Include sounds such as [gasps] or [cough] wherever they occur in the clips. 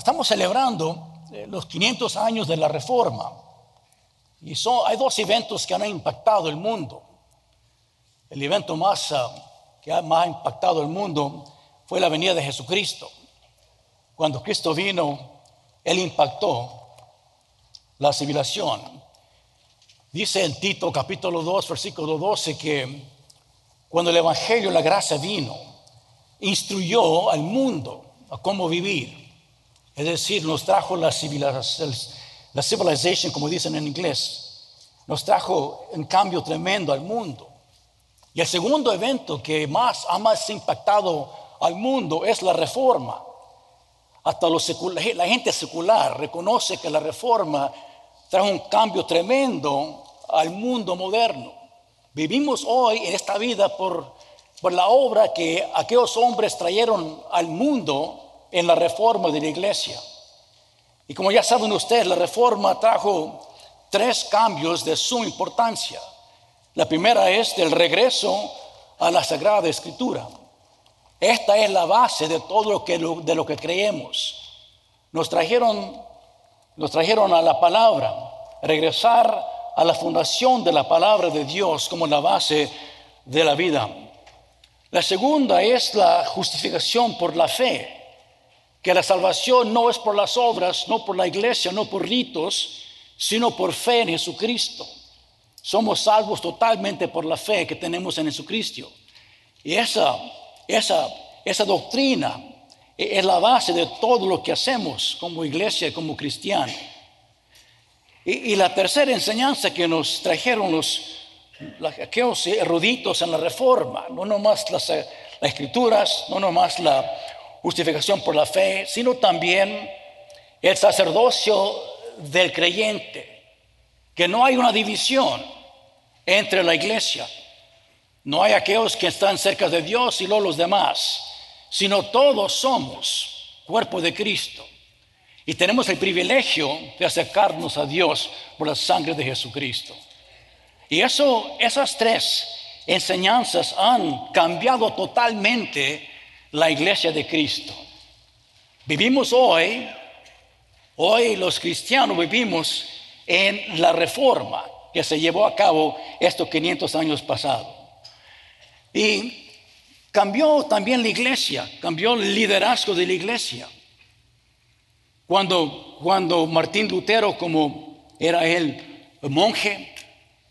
estamos celebrando eh, los 500 años de la Reforma. Y son, hay dos eventos que han impactado el mundo. El evento más, ah, que ha más impactado el mundo fue la venida de Jesucristo. Cuando Cristo vino, Él impactó la civilización. Dice en Tito capítulo 2, versículo 12 que cuando el Evangelio, la gracia vino, instruyó al mundo a cómo vivir. Es decir, nos trajo la civilización, civilization, como dicen en inglés, nos trajo un cambio tremendo al mundo. Y el segundo evento que más ha más impactado al mundo es la reforma. Hasta la gente secular reconoce que la reforma trajo un cambio tremendo al mundo moderno. Vivimos hoy en esta vida por, por la obra que aquellos hombres trajeron al mundo en la reforma de la iglesia. Y como ya saben ustedes, la reforma trajo tres cambios de suma importancia. La primera es el regreso a la Sagrada Escritura. Esta es la base de todo lo que, de lo que creemos. Nos trajeron, nos trajeron a la palabra, regresar a la fundación de la palabra de Dios como la base de la vida. La segunda es la justificación por la fe, que la salvación no es por las obras, no por la iglesia, no por ritos, sino por fe en Jesucristo. Somos salvos totalmente por la fe que tenemos en Jesucristo. Y esa, esa, esa doctrina es la base de todo lo que hacemos como iglesia y como cristiano. Y, la tercera enseñanza que nos trajeron los, aquellos eruditos en la reforma, no nomás las escrituras, no nomás la justificación por la fe, sino también el sacerdocio del creyente, que no hay una división entre la iglesia, no hay aquellos que están cerca de Dios y los demás, sino todos somos cuerpo de Cristo. Y tenemos el privilegio de acercarnos a Dios por la sangre de Jesucristo. Y eso, esas tres enseñanzas han cambiado totalmente la iglesia de Cristo. Vivimos hoy, hoy los cristianos vivimos en la reforma que se llevó a cabo estos 500 años pasados. Y cambió también la iglesia, cambió el liderazgo de la iglesia. Cuando, cuando Martín Lutero, como era él monje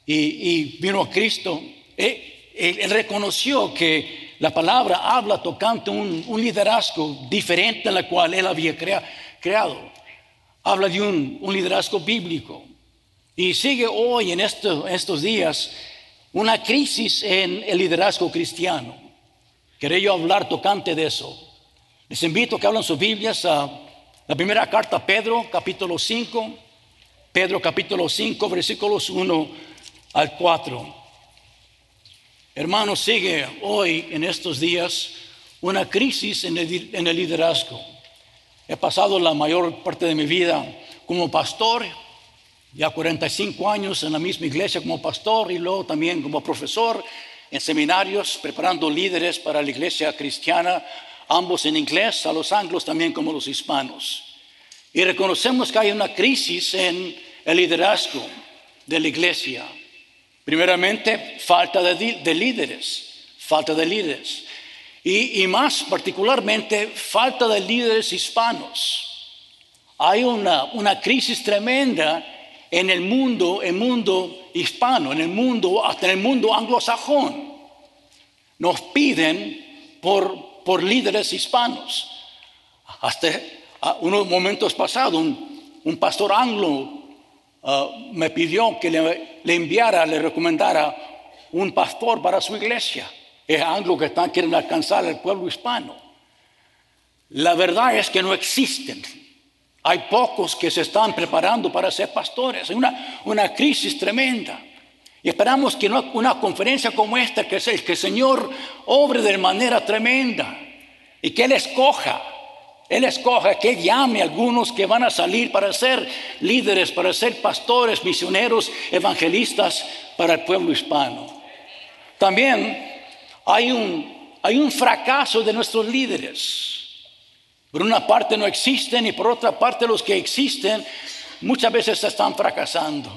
y, vino a Cristo, él, reconoció que la palabra habla tocante un, un liderazgo diferente a la cual él había creado. Habla de un, liderazgo bíblico. Y sigue hoy en estos días una crisis en el liderazgo cristiano. Quería yo hablar tocante de eso. Les invito a que hablen sus Biblias a la primera carta a Pedro, capítulo 5, Pedro capítulo 5, versículos 1 al 4. Hermanos, sigue hoy en estos días una crisis en el, liderazgo. He pasado la mayor parte de mi vida como pastor, ya 45 años en la misma iglesia como pastor y luego también como profesor en seminarios, preparando líderes para la iglesia cristiana ambos en inglés, a los anglos también como los hispanos. Y reconocemos que hay una crisis en el liderazgo de la iglesia. Primeramente, falta de, líderes, falta de líderes. Y, más particularmente, falta de líderes hispanos. Hay una, una crisis tremenda en el mundo, el mundo hispano, en el mundo, hasta en el mundo anglosajón. Nos piden por por líderes hispanos. Hasta unos momentos pasados, un, pastor anglo ah, me pidió que le, enviara, le recomendara un pastor para su iglesia. Es anglo que están quieren alcanzar al pueblo hispano. La verdad es que no existen. Hay pocos que se están preparando para ser pastores. Hay una, una crisis tremenda. Y esperamos que una conferencia como esta, que, el, que el Señor obre de manera tremenda y que Él escoja, Él escoja, que llame a algunos que van a salir para ser líderes, para ser pastores, misioneros, evangelistas para el pueblo hispano. También hay un, hay un fracaso de nuestros líderes. Por una parte no existen y por otra parte los que existen muchas veces están fracasando.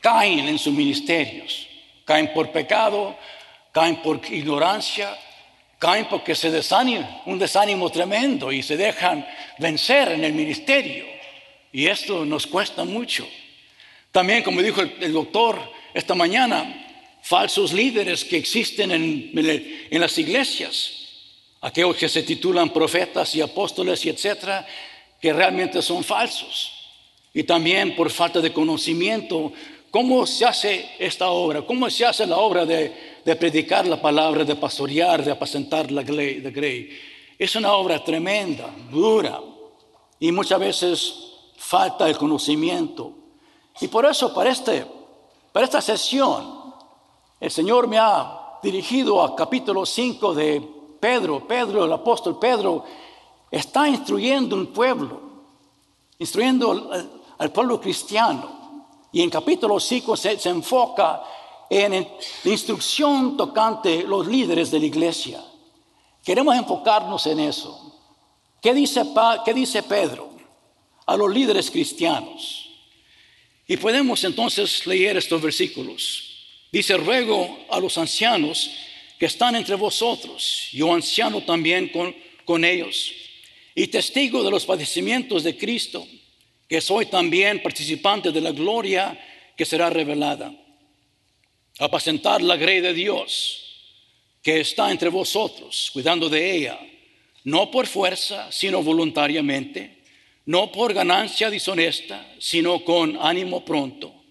Caen en sus ministerios, caen por pecado, caen por ignorancia, caen porque se desaniman, un desánimo tremendo y se dejan vencer en el ministerio. Y esto nos cuesta mucho. También, como dijo el, doctor esta mañana, falsos líderes que existen en, en las iglesias aquellos que se titulan profetas y apóstoles y etcétera, que realmente son falsos. Y también por falta de conocimiento, ¿cómo se hace esta obra? ¿Cómo se hace la obra de, predicar la palabra, de pastorear, de apacentar la grey? Es una obra tremenda, dura, y muchas veces falta el conocimiento. Y por eso para, este, esta sesión, el Señor me ha dirigido a capítulo 5 de Pedro, Pedro, el apóstol Pedro, está instruyendo un pueblo, instruyendo al, pueblo cristiano. Y en capítulo 5 se, enfoca en instrucción tocante los líderes de la iglesia. Queremos enfocarnos en eso. ¿Qué dice, ¿Qué dice Pedro a los líderes cristianos? Y podemos entonces leer estos versículos. Dice, ruego a los ancianos que están entre vosotros, yo anciano también con, con ellos, y testigo de los padecimientos de Cristo, que soy también participante de la gloria que será revelada. Apacentar la grey de Dios que está entre vosotros, cuidando de ella, no por fuerza, sino voluntariamente, no por ganancia deshonesta, sino con ánimo pronto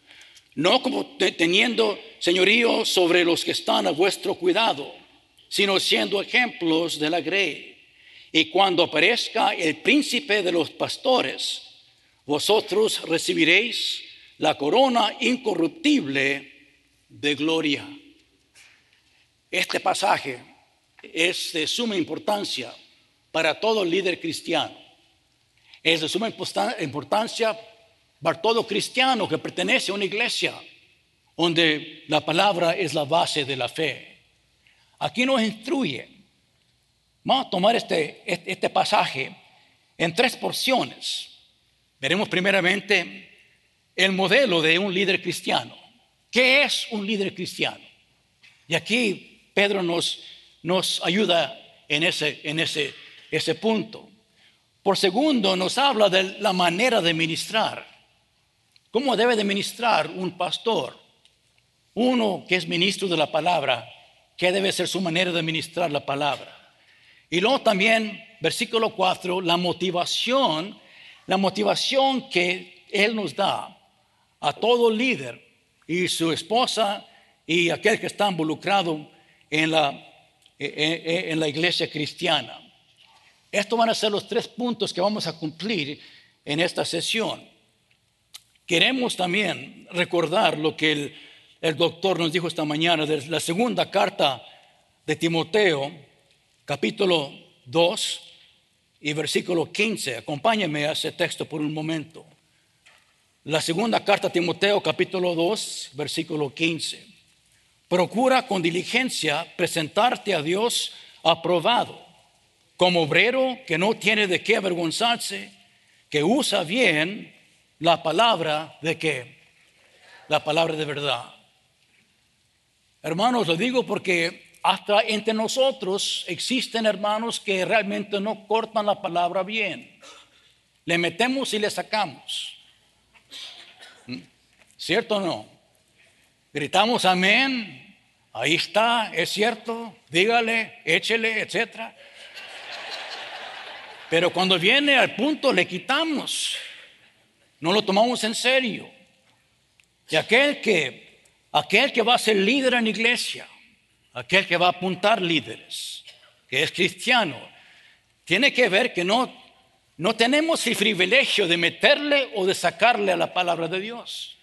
no como teniendo señorío sobre los que están a vuestro cuidado, sino siendo ejemplos de la grey. Y cuando aparezca el príncipe de los pastores, vosotros recibiréis la corona incorruptible de gloria. Este pasaje es de suma importancia para todo líder cristiano. Es de suma importancia para todo cristiano que pertenece a una iglesia donde la palabra es la base de la fe. Aquí nos instruye. Vamos a tomar este, este, este pasaje en tres porciones. Veremos primeramente el modelo de un líder cristiano. ¿Qué es un líder cristiano? Y aquí Pedro nos, nos ayuda en, ese, en ese, ese punto. Por segundo, nos habla de la manera de ministrar. ¿Cómo debe de ministrar un pastor? Uno que es ministro de la palabra, ¿qué debe ser su manera de ministrar la palabra? Y luego también, versículo 4, la motivación, la motivación que Él nos da a todo líder y su esposa y aquel que está involucrado en la, e, e, e, en la iglesia cristiana. Estos van a ser los tres puntos que vamos a cumplir en esta sesión. Queremos también recordar lo que el, doctor nos dijo esta mañana de la segunda carta de Timoteo, capítulo 2 y versículo 15. Acompáñame a ese texto por un momento. La segunda carta a Timoteo, capítulo 2, versículo 15. Procura con diligencia presentarte a Dios aprobado, como obrero que no tiene de qué avergonzarse, que usa bien la palabra de qué? La palabra de verdad. Hermanos, lo digo porque hasta entre nosotros existen hermanos que realmente no cortan la palabra bien. Le metemos y le sacamos. ¿Mm? ¿Cierto o no? Gritamos amén. Ahí está, es cierto. Dígale, échele, etc. Pero cuando viene al punto le quitamos no lo tomamos en serio. Y aquel que, aquel que va a ser líder en la iglesia, aquel que va a apuntar líderes, que es cristiano, tiene que ver que no, no tenemos el privilegio de meterle o de sacarle a la palabra de Dios.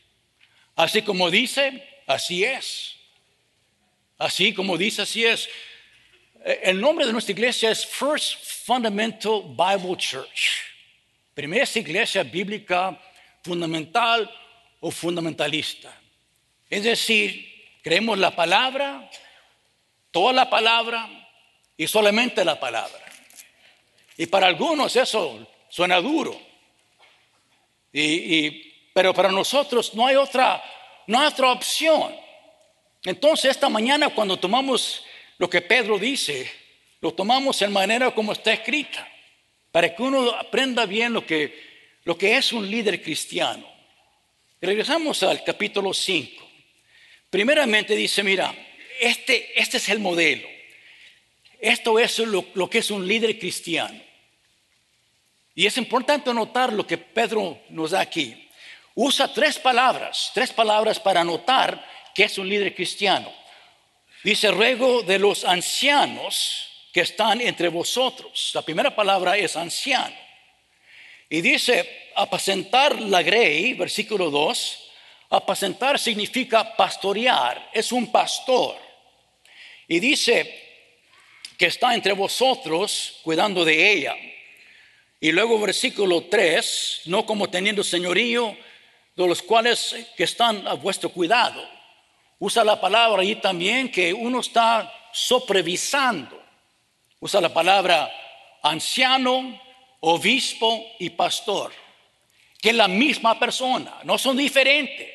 Así como dice, así es. Así como dice, así es. El nombre de nuestra iglesia es First Fundamental Bible Church. Primera iglesia bíblica fundamental o fundamentalista. Es decir, creemos la palabra, toda la palabra y solamente la palabra. Y para algunos eso suena duro. Y, pero para nosotros no hay otra, no hay otra opción. Entonces esta mañana cuando tomamos lo que Pedro dice, lo tomamos en manera como está escrita, para que uno aprenda bien lo que, lo que es un líder cristiano. Regresamos al capítulo 5. Primeramente dice, mira, este, este es el modelo. Esto es lo, lo que es un líder cristiano. Y es importante notar lo que Pedro nos da aquí. Usa tres palabras, tres palabras para notar que es un líder cristiano. Dice, ruego de los ancianos que están entre vosotros. La primera palabra es anciano. Y dice, apacentar la grey, versículo 2. Apacentar significa pastorear, es un pastor. Y dice que está entre vosotros cuidando de ella. Y luego versículo 3, no como teniendo señorío de los cuales que están a vuestro cuidado. Usa la palabra ahí también que uno está supervisando. Usa la palabra anciano, obispo y pastor, que es la misma persona, no son diferentes.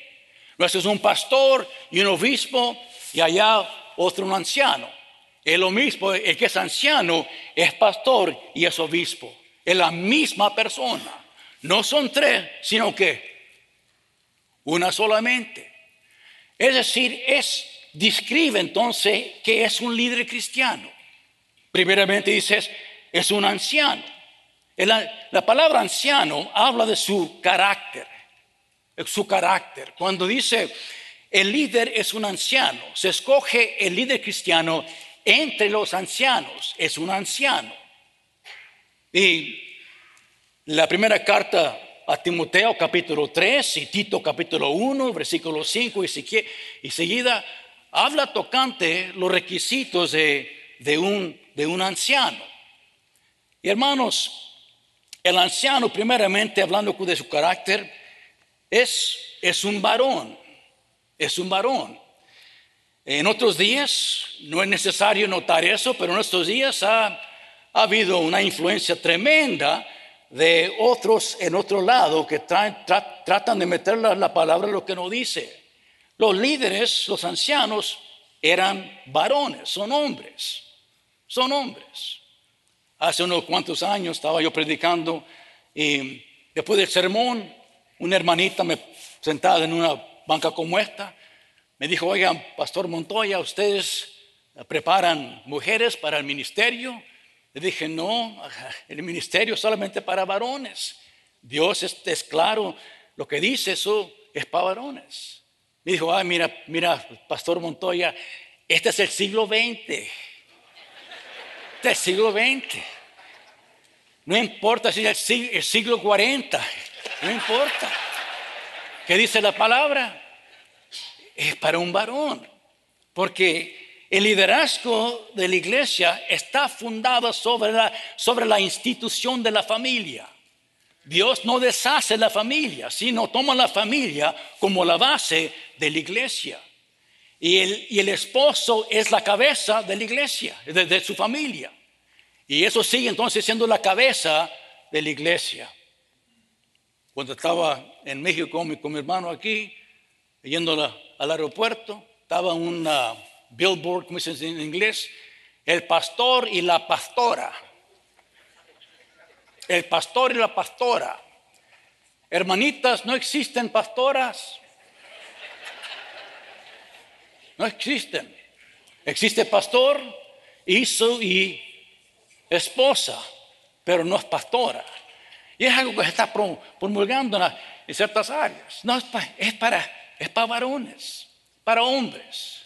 No es un pastor y un obispo y allá otro un anciano. Es lo mismo, el que es anciano es pastor y es obispo. Es la misma persona. No son tres, sino que una solamente. Es decir, es, describe entonces que es un líder cristiano. Primeramente dices, es un anciano. La palabra anciano habla de su carácter, su carácter. Cuando dice el líder es un anciano, se escoge el líder cristiano entre los ancianos, es un anciano. Y la primera carta a Timoteo capítulo 3 y Tito capítulo 1, versículo 5 y, seguida, habla tocante los requisitos de, un, de un anciano. Y hermanos, el anciano, primeramente hablando de su carácter, es, es un varón, es un varón. En otros días, no es necesario notar eso, pero en estos días ha, ha habido una influencia tremenda de otros en otro lado que tratan de meter la, la palabra lo que no dice. Los líderes, los ancianos, eran varones, son hombres, son hombres. Hace unos cuantos años estaba yo predicando y después del sermón, una hermanita me sentada en una banca como esta, me dijo, oigan, Pastor Montoya, ustedes preparan mujeres para el ministerio. Le dije, no, [laughs] el ministerio es solamente para varones. Dios es, claro, lo que dice eso es para varones. Me dijo, ah, mira, mira, Pastor Montoya, este es el siglo XX. Este es el siglo XX. No importa si es el siglo 40, no importa. ¿Qué dice la palabra? es para un varón, porque el liderazgo de la iglesia está fundado sobre la, sobre la institución de la familia. Dios no deshace la familia, sino toma la familia como la base de la iglesia. Y el, y el esposo es la cabeza de la iglesia, de, su familia. Y eso sigue entonces siendo la cabeza de la iglesia. Cuando estaba en México con mi, hermano aquí, yendo al aeropuerto, estaba un billboard, como dicen en inglés, el pastor y la pastora. El pastor y la pastora. Hermanitas, no existen pastoras. No existen. Existe pastor y su y esposa, pero no es pastora. Y es algo que se está promulgando en ciertas áreas. No es para es para varones, para hombres.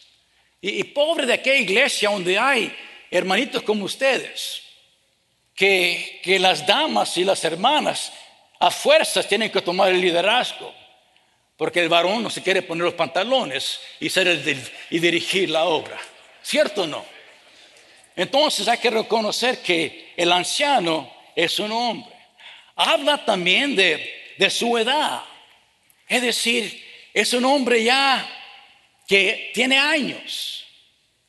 Y, pobre de aquella iglesia donde hay hermanitos como ustedes, que, que las damas y las hermanas a fuerzas tienen que tomar el liderazgo, porque el varón no se quiere poner los pantalones y, ser el y dirigir la obra. ¿Cierto o no? Entonces hay que reconocer que el anciano es un hombre. Habla también de, de su edad. Es decir, es un hombre ya que tiene años,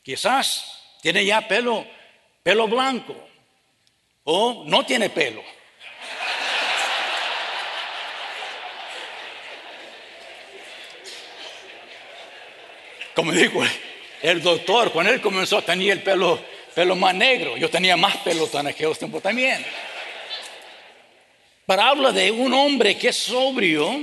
quizás tiene ya pelo, pelo blanco, o no tiene pelo. Como digo, el doctor, cuando él comenzó tenía el pelo, pelo más negro. Yo tenía más pelo en aquellos tiempos también. Pero habla de un hombre que es sobrio,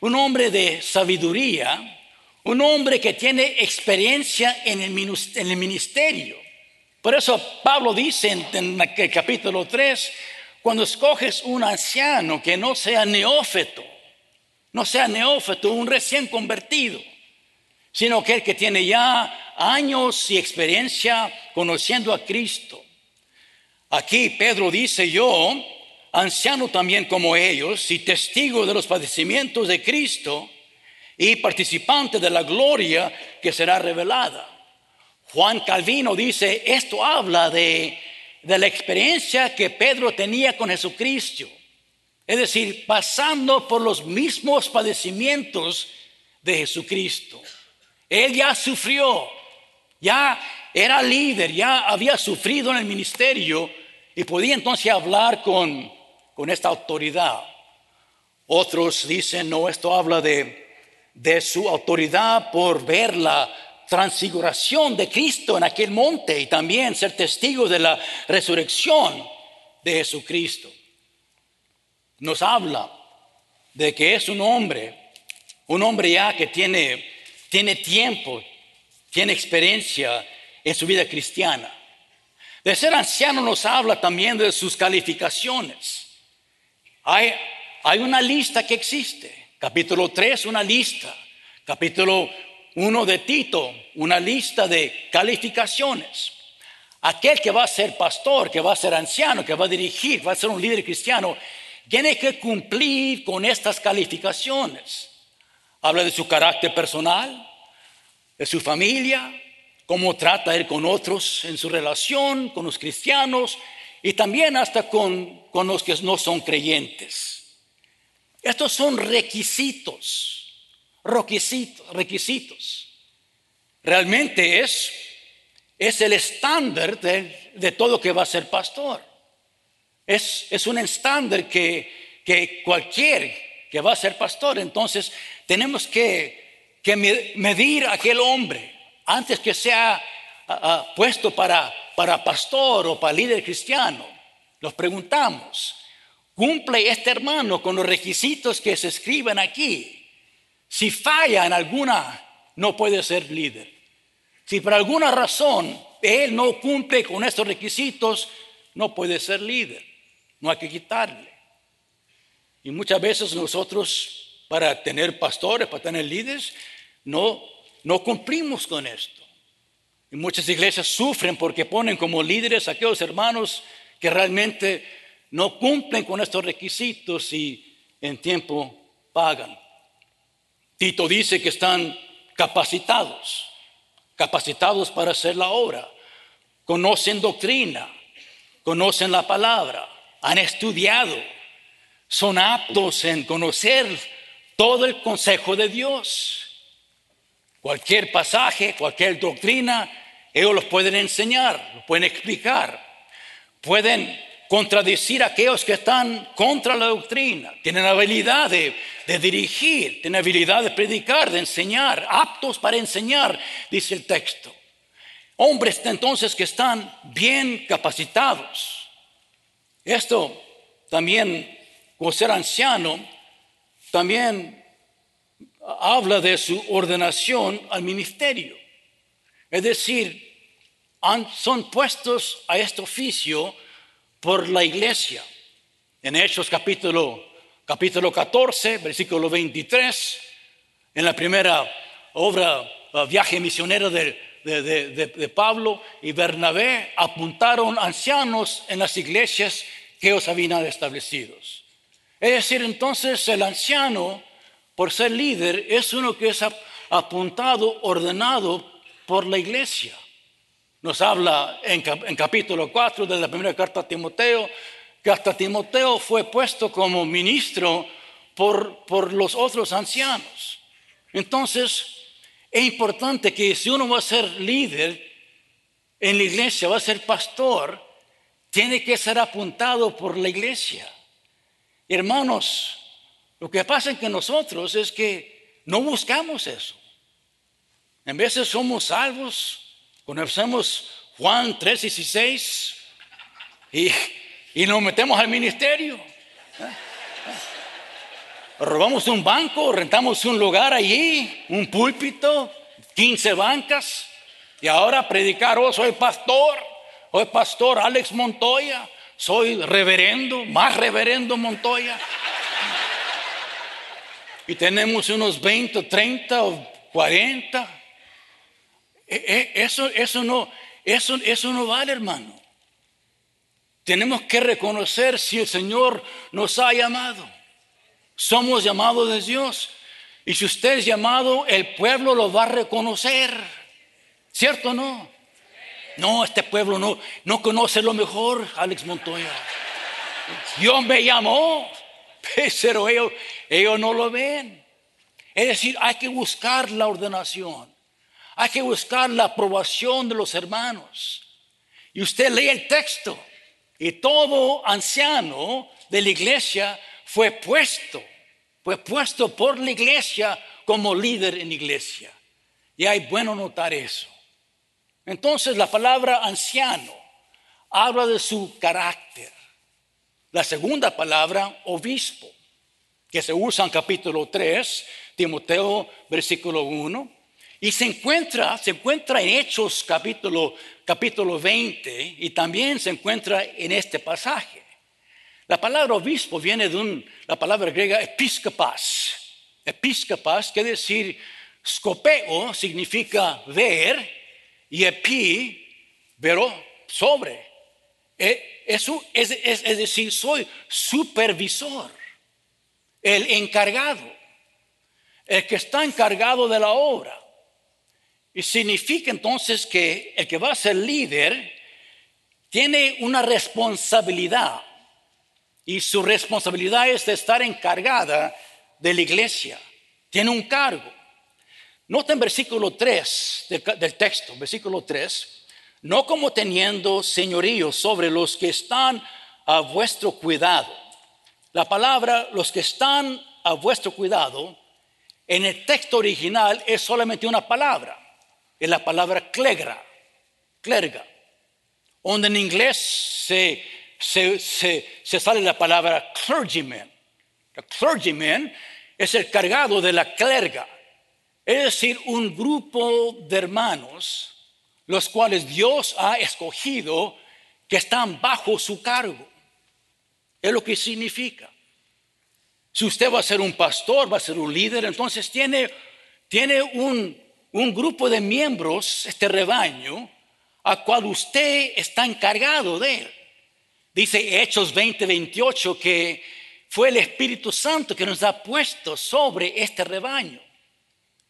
un hombre de sabiduría, un hombre que tiene experiencia en el ministerio. Por eso Pablo dice en, el capítulo 3, cuando escoges un anciano que no sea neófeto, no sea neófeto, un recién convertido, sino que el que tiene ya años y experiencia conociendo a Cristo. Aquí Pedro dice yo, anciano también como ellos y testigo de los padecimientos de Cristo y participante de la gloria que será revelada. Juan Calvino dice, esto habla de, de la experiencia que Pedro tenía con Jesucristo. Es decir, pasando por los mismos padecimientos de Jesucristo. Él ya sufrió, ya era líder, ya había sufrido en el ministerio y podía entonces hablar con, con esta autoridad. Otros dicen, no, esto habla de, su autoridad por ver la transfiguración de Cristo en aquel monte y también ser testigo de la resurrección de Jesucristo. Nos habla de que es un hombre, un hombre ya que tiene tiempo, tiene experiencia en su vida cristiana. De ser anciano nos habla también de sus calificaciones. Hay, una lista que existe. Capítulo 3, una lista. Capítulo 1 de Tito, una lista de calificaciones. Aquel que va a ser pastor, que va a ser anciano, que va a dirigir, va a ser un líder cristiano, tiene que cumplir con estas calificaciones. Habla de su carácter personal, de su familia, cómo trata él con otros en su relación, con los cristianos y también hasta con, con los que no son creyentes. Estos son requisitos, requisitos, requisitos. Realmente es, es el estándar de, de todo que va a ser pastor. Es, es un estándar que, que cualquier que va a ser pastor. Entonces tenemos que, que medir a aquel hombre antes que sea puesto para, para pastor o para líder cristiano. Nos preguntamos, ¿cumple este hermano con los requisitos que se escriben aquí? Si falla en alguna, no puede ser líder. Si por alguna razón él no cumple con estos requisitos, no puede ser líder. No hay que quitarle. Y muchas veces nosotros, para tener pastores, para tener líderes, no, no cumplimos con esto. Y muchas iglesias sufren porque ponen como líderes a aquellos hermanos que realmente no cumplen con estos requisitos y en tiempo pagan. Tito dice que están capacitados, capacitados para hacer la obra, conocen doctrina, conocen la palabra, han estudiado son aptos en conocer todo el consejo de Dios. Cualquier pasaje, cualquier doctrina, ellos los pueden enseñar, lo pueden explicar, pueden contradecir a aquellos que están contra la doctrina, tienen habilidad de, de, dirigir, tienen habilidad de predicar, de enseñar, aptos para enseñar, dice el texto. Hombres entonces que están bien capacitados. Esto también o ser anciano, también habla de su ordenación al ministerio. Es decir, son puestos a este oficio por la iglesia. En Hechos capítulo, capítulo 14, versículo 23, en la primera obra, viaje misionero de, de Pablo y Bernabé, apuntaron ancianos en las iglesias que ellos habían establecido. Es decir, entonces el anciano, por ser líder, es uno que es apuntado, ordenado por la iglesia. Nos habla en, capítulo 4 de la primera carta a Timoteo, que hasta Timoteo fue puesto como ministro por, por los otros ancianos. Entonces, es importante que si uno va a ser líder en la iglesia, va a ser pastor, tiene que ser apuntado por la iglesia. Hermanos, lo que pasa en que nosotros es que no buscamos eso. En veces somos salvos, conocemos Juan 3, 16 y, y nos metemos al ministerio. Robamos un banco, rentamos un lugar allí, un púlpito, 15 bancas, y ahora predicar, oh, soy pastor, soy pastor Alex Montoya, soy reverendo, más reverendo Montoya. Y tenemos unos 20, 30 o 40. E, e, eso, eso, no, eso, eso no vale, hermano. Tenemos que reconocer si el Señor nos ha llamado. Somos llamados de Dios. Y si usted es llamado, el pueblo lo va a reconocer. ¿Cierto o no? No, este pueblo no, no conoce lo mejor, Alex Montoya. Dios me llamó, pero ellos, ellos no lo ven. Es decir, hay que buscar la ordenación. Hay que buscar la aprobación de los hermanos. Y usted lee el texto. Y todo anciano de la iglesia fue puesto, fue puesto por la iglesia como líder en la iglesia. Y hay bueno notar eso. Entonces la palabra anciano habla de su carácter. La segunda palabra, obispo, que se usa en capítulo 3, Timoteo versículo 1, y se encuentra, se encuentra en Hechos capítulo, capítulo 20 y también se encuentra en este pasaje. La palabra obispo viene de la palabra griega episcopas. Episcopas quiere decir scopeo, significa ver, y epi, pero sobre. E, eso es, decir, soy supervisor, el encargado, el que está encargado de la obra. Y significa entonces que el que va a ser líder tiene una responsabilidad. Y su responsabilidad es de estar encargada de la iglesia. Tiene un cargo. Nota en versículo 3 del, texto, versículo 3, no como teniendo señorío sobre los que están a vuestro cuidado. La palabra los que están a vuestro cuidado en el texto original es solamente una palabra, es la palabra clegra, clerga, donde en inglés se, sale la palabra clergyman. El clergyman es el cargado de la clerga. Es decir, un grupo de hermanos, los cuales Dios ha escogido, que están bajo su cargo. Es lo que significa. Si usted va a ser un pastor, va a ser un líder, entonces tiene, tiene un, un grupo de miembros, este rebaño, a cual usted está encargado de él. Dice Hechos 20, 28 que fue el Espíritu Santo que nos ha puesto sobre este rebaño.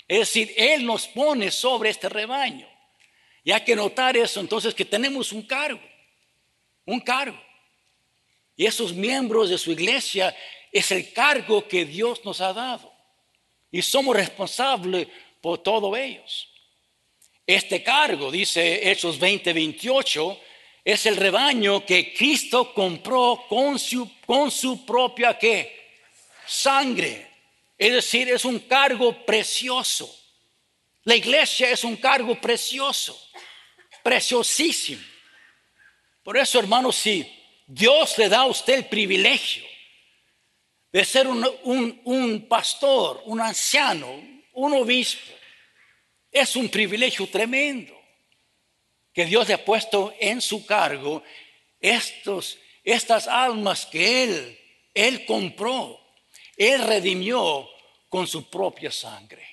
Es decir, Él nos pone sobre este rebaño. Y hay que notar eso entonces que tenemos un cargo, un cargo. Y esos miembros de su iglesia es el cargo que Dios nos ha dado. Y somos responsables por todos ellos. Este cargo, dice Hechos 20, 28, es el rebaño que Cristo compró con su, con su propia ¿qué? sangre. Es decir, es un cargo precioso. La iglesia es un cargo precioso, preciosísimo. Por eso, hermanos, si Dios le da a usted el privilegio de ser un, un pastor, un anciano, un obispo, es un privilegio tremendo que Dios le ha puesto en su cargo estos, estas almas que Él, Él compró él redimió con su propia sangre.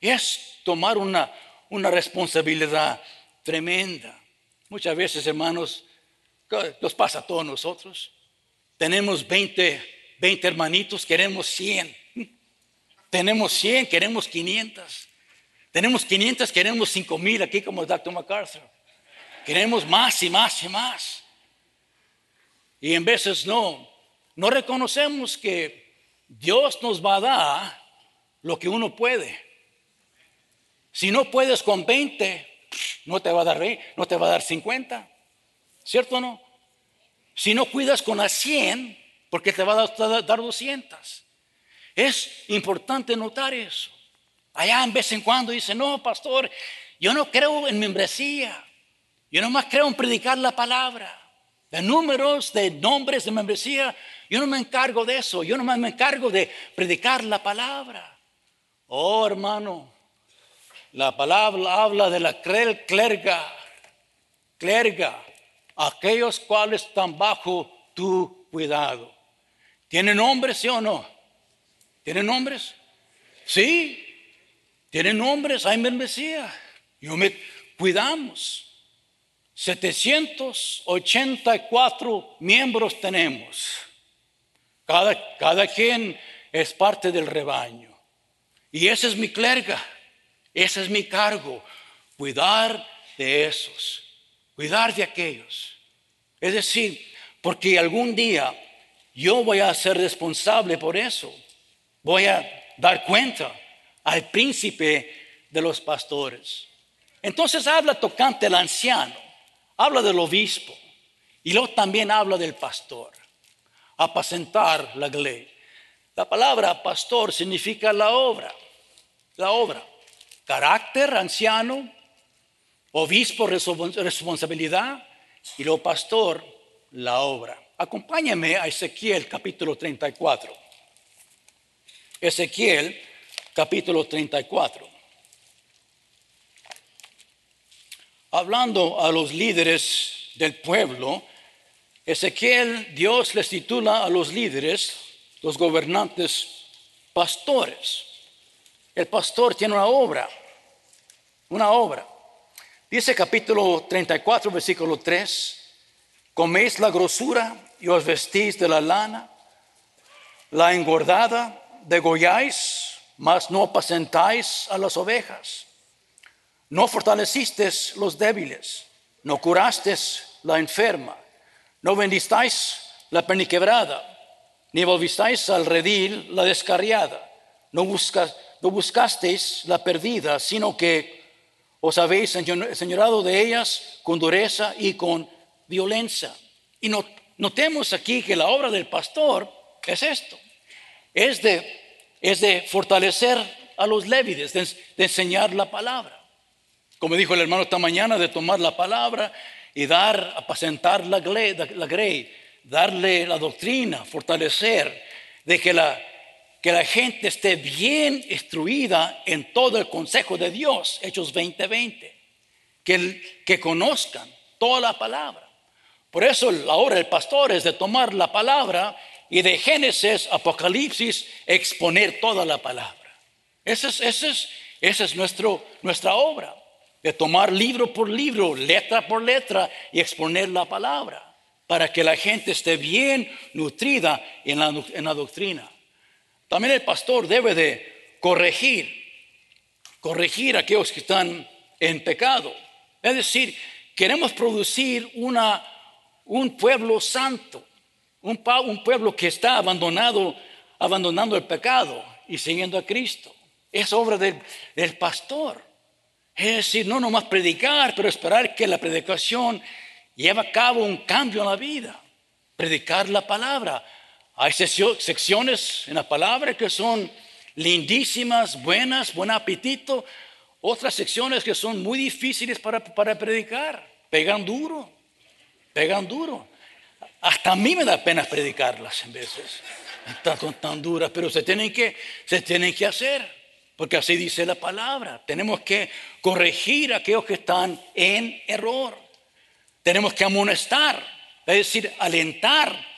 Es tomar una, una responsabilidad tremenda. Muchas veces, hermanos, nos pasa a todos nosotros. Tenemos 20, 20 hermanitos, queremos 100. Tenemos 100, queremos 500. Tenemos 500, queremos 5000 aquí como el Dr. MacArthur. Queremos más y más y más. Y en veces no, no reconocemos que Dios nos va a dar lo que uno puede. Si no puedes con 20, no te va a dar, no te va a dar 50. ¿Cierto o no? si no cuidas con las 100, porque te va a dar 200. Es importante notar eso. Allá en vez en cuando dice, no, pastor, yo no creo en membresía. Yo no más creo en predicar la palabra. De números, de nombres de membresía, yo no me encargo de eso. Yo no más me encargo de predicar la palabra. Oh, hermano, la palabra habla de la clerga, clerga, aquellos cuales están bajo tu cuidado. ¿Tienen nombres, sí o no? ¿Tienen nombres? Sí, tienen nombres, hay membresía. Yo me cuidamos. 784 miembros tenemos. Cada, cada quien es parte del rebaño. Y ese es mi clerga. Ese es mi cargo, cuidar de esos, cuidar de aquellos. Es decir, porque algún día yo voy a ser responsable por eso. Voy a dar cuenta al príncipe de los pastores. Entonces habla tocante al anciano, habla del obispo y luego también habla del pastor. Apacentar la ley. La palabra pastor significa la obra, la obra carácter anciano, obispo responsabilidad y lo pastor la obra. Acompáñame a Ezequiel capítulo 34. Ezequiel capítulo 34. Hablando a los líderes del pueblo, Ezequiel, Dios les titula a los líderes, los gobernantes, pastores. El pastor tiene una obra, una obra. Dice capítulo 34, versículo 3, coméis la grosura y os vestís de la lana, la engordada degolláis, mas no apacentáis a las ovejas. No fortalecisteis los débiles, no curasteis la enferma, no bendisteis la perniquebrada, ni volvisteis al redil la descarriada, no buscas no buscasteis la perdida, sino que os habéis señorado de ellas con dureza y con violencia. Y notemos aquí que la obra del pastor es esto, es de, es de fortalecer a los lévides, de, enseñar la palabra. Como dijo el hermano esta mañana, de tomar la palabra y dar, apacentar la, la grey, darle la doctrina, fortalecer, de que la, que la gente esté bien instruida en todo el consejo de Dios, Hechos 20:20, que, que conozcan toda la palabra. Por eso la obra del pastor es de tomar la palabra y de Génesis, Apocalipsis, exponer toda la palabra. Esa es, es, es nuestro, nuestra obra, de tomar libro por libro, letra por letra y exponer la palabra, para que la gente esté bien nutrida en la doctrina. También el pastor debe de corregir, corregir a aquellos que están en pecado. Es decir, queremos producir una, un pueblo santo, un, un pueblo que está abandonado, abandonando el pecado y siguiendo a Cristo. Es obra del, del pastor. Es decir, no nomás predicar, pero esperar que la predicación lleve a cabo un cambio en la vida. Predicar la palabra, hay secciones en la palabra que son lindísimas, buenas, buen apetito. Otras secciones que son muy difíciles para, predicar. Pegan duro, pegan duro. Hasta a mí me da pena predicarlas en veces. Están tan duras, pero se tienen, que, se tienen que hacer. Porque así dice la palabra. Tenemos que corregir a aquellos que están en error. Tenemos que amonestar, es decir, alentar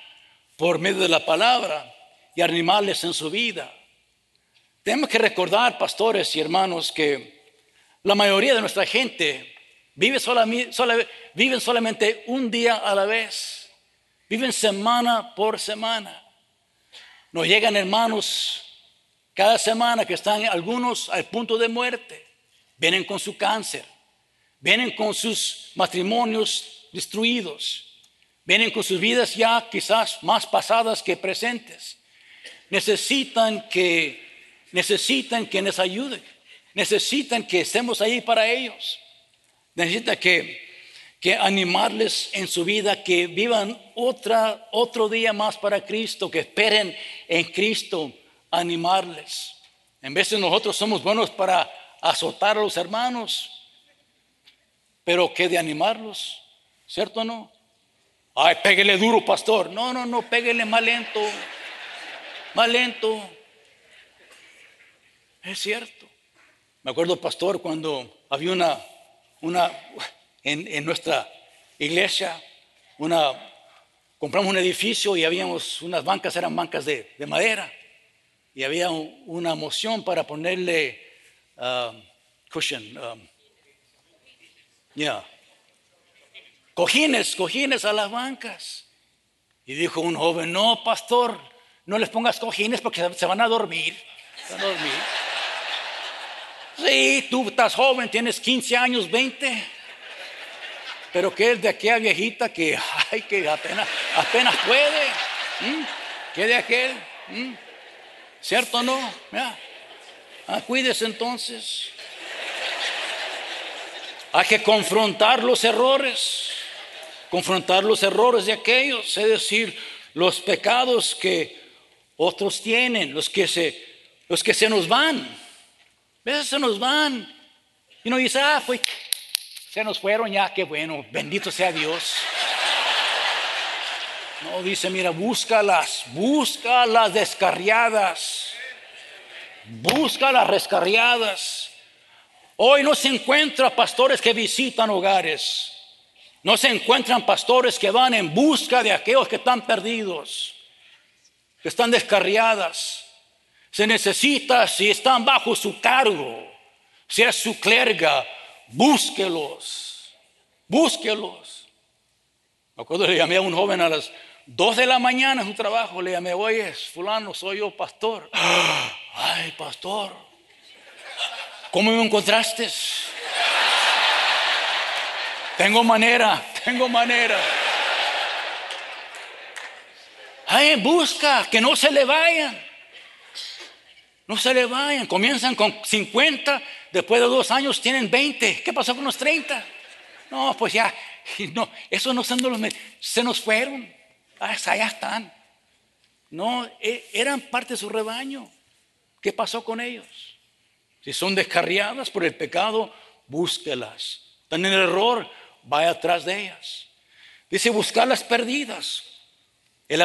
por medio de la palabra y animarles en su vida. Tenemos que recordar, pastores y hermanos, que la mayoría de nuestra gente vive viven solamente un día a la vez, viven semana por semana. Nos llegan hermanos cada semana que están algunos al punto de muerte, vienen con su cáncer, vienen con sus matrimonios destruidos, Vienen con sus vidas ya quizás más pasadas que presentes. Necesitan que, necesitan que les ayude. Necesitan que estemos ahí para ellos. Necesitan que, que animarles en su vida, que vivan otra, otro día más para Cristo, que esperen en Cristo, animarles. En de nosotros somos buenos para azotar a los hermanos, pero que de animarlos, ¿cierto o no? Ay, péguele duro, pastor. No, no, no, péguele más lento, más lento. Es cierto. Me acuerdo, pastor, cuando había una, una en, nuestra iglesia, una, compramos un edificio y habíamos unas bancas, eran bancas de, madera, y había una moción para ponerle um, cushion, um, cojines, cojines a las bancas. Y dijo un joven, no, pastor, no les pongas cojines porque se van a dormir. Se. Sí, tú estás joven, tienes 15 años, 20. Pero que es de aquella viejita que, ay, que apenas, apenas puede. ¿Qué de aquel? ¿Cierto o no? Ah, cuídese entonces. Hay que confrontar los errores. Confrontar los errores de aquellos, es decir, los pecados que otros tienen, los que se, los que se nos van veces se nos van. Y uno dice, ah, pues se nos fueron ya, qué bueno, bendito sea Dios. No, dice, mira, búscalas, busca las descarriadas, busca las rescarriadas. Hoy no se encuentran pastores que visitan hogares, no se encuentran pastores que van en busca de aquellos que están perdidos, que están descarriadas. Se necesita, si están bajo su cargo, si es su clerga, búsquelos, búsquelos. Me acuerdo, le llamé a un joven a las dos de la mañana en su trabajo, le llamé, oye, fulano, soy yo pastor. [gasps] Ay, pastor, ¿cómo me encontraste? Tengo manera, tengo manera. Ay, busca, que no se le vayan. No se le vayan, comienzan con 50, después de dos años tienen 20. ¿Qué pasó con los 30? No, pues ya, no, esos no son los, se nos fueron, hasta allá están. No, e, eran parte de su rebaño. ¿Qué pasó con ellos? Si son descarriadas por el pecado, búsquelas. Están en el error, vaya atrás de ellas. Dice buscar las perdidas. El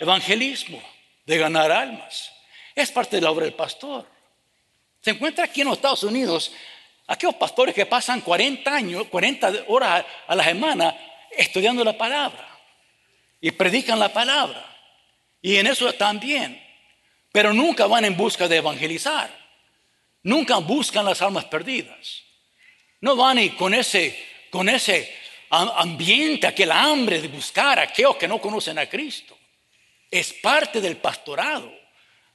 evangelismo de ganar almas. Es parte de la obra del pastor. Se encuentra aquí en los Estados Unidos aquellos pastores que pasan 40 años, 40 horas a la semana estudiando la palabra y predican la palabra. Y en eso bien. Pero nunca van en busca de evangelizar. Nunca buscan las almas perdidas. No van y con ese, con ese ambiente, aquel hambre de buscar a aquellos que no conocen a Cristo. Es parte del pastorado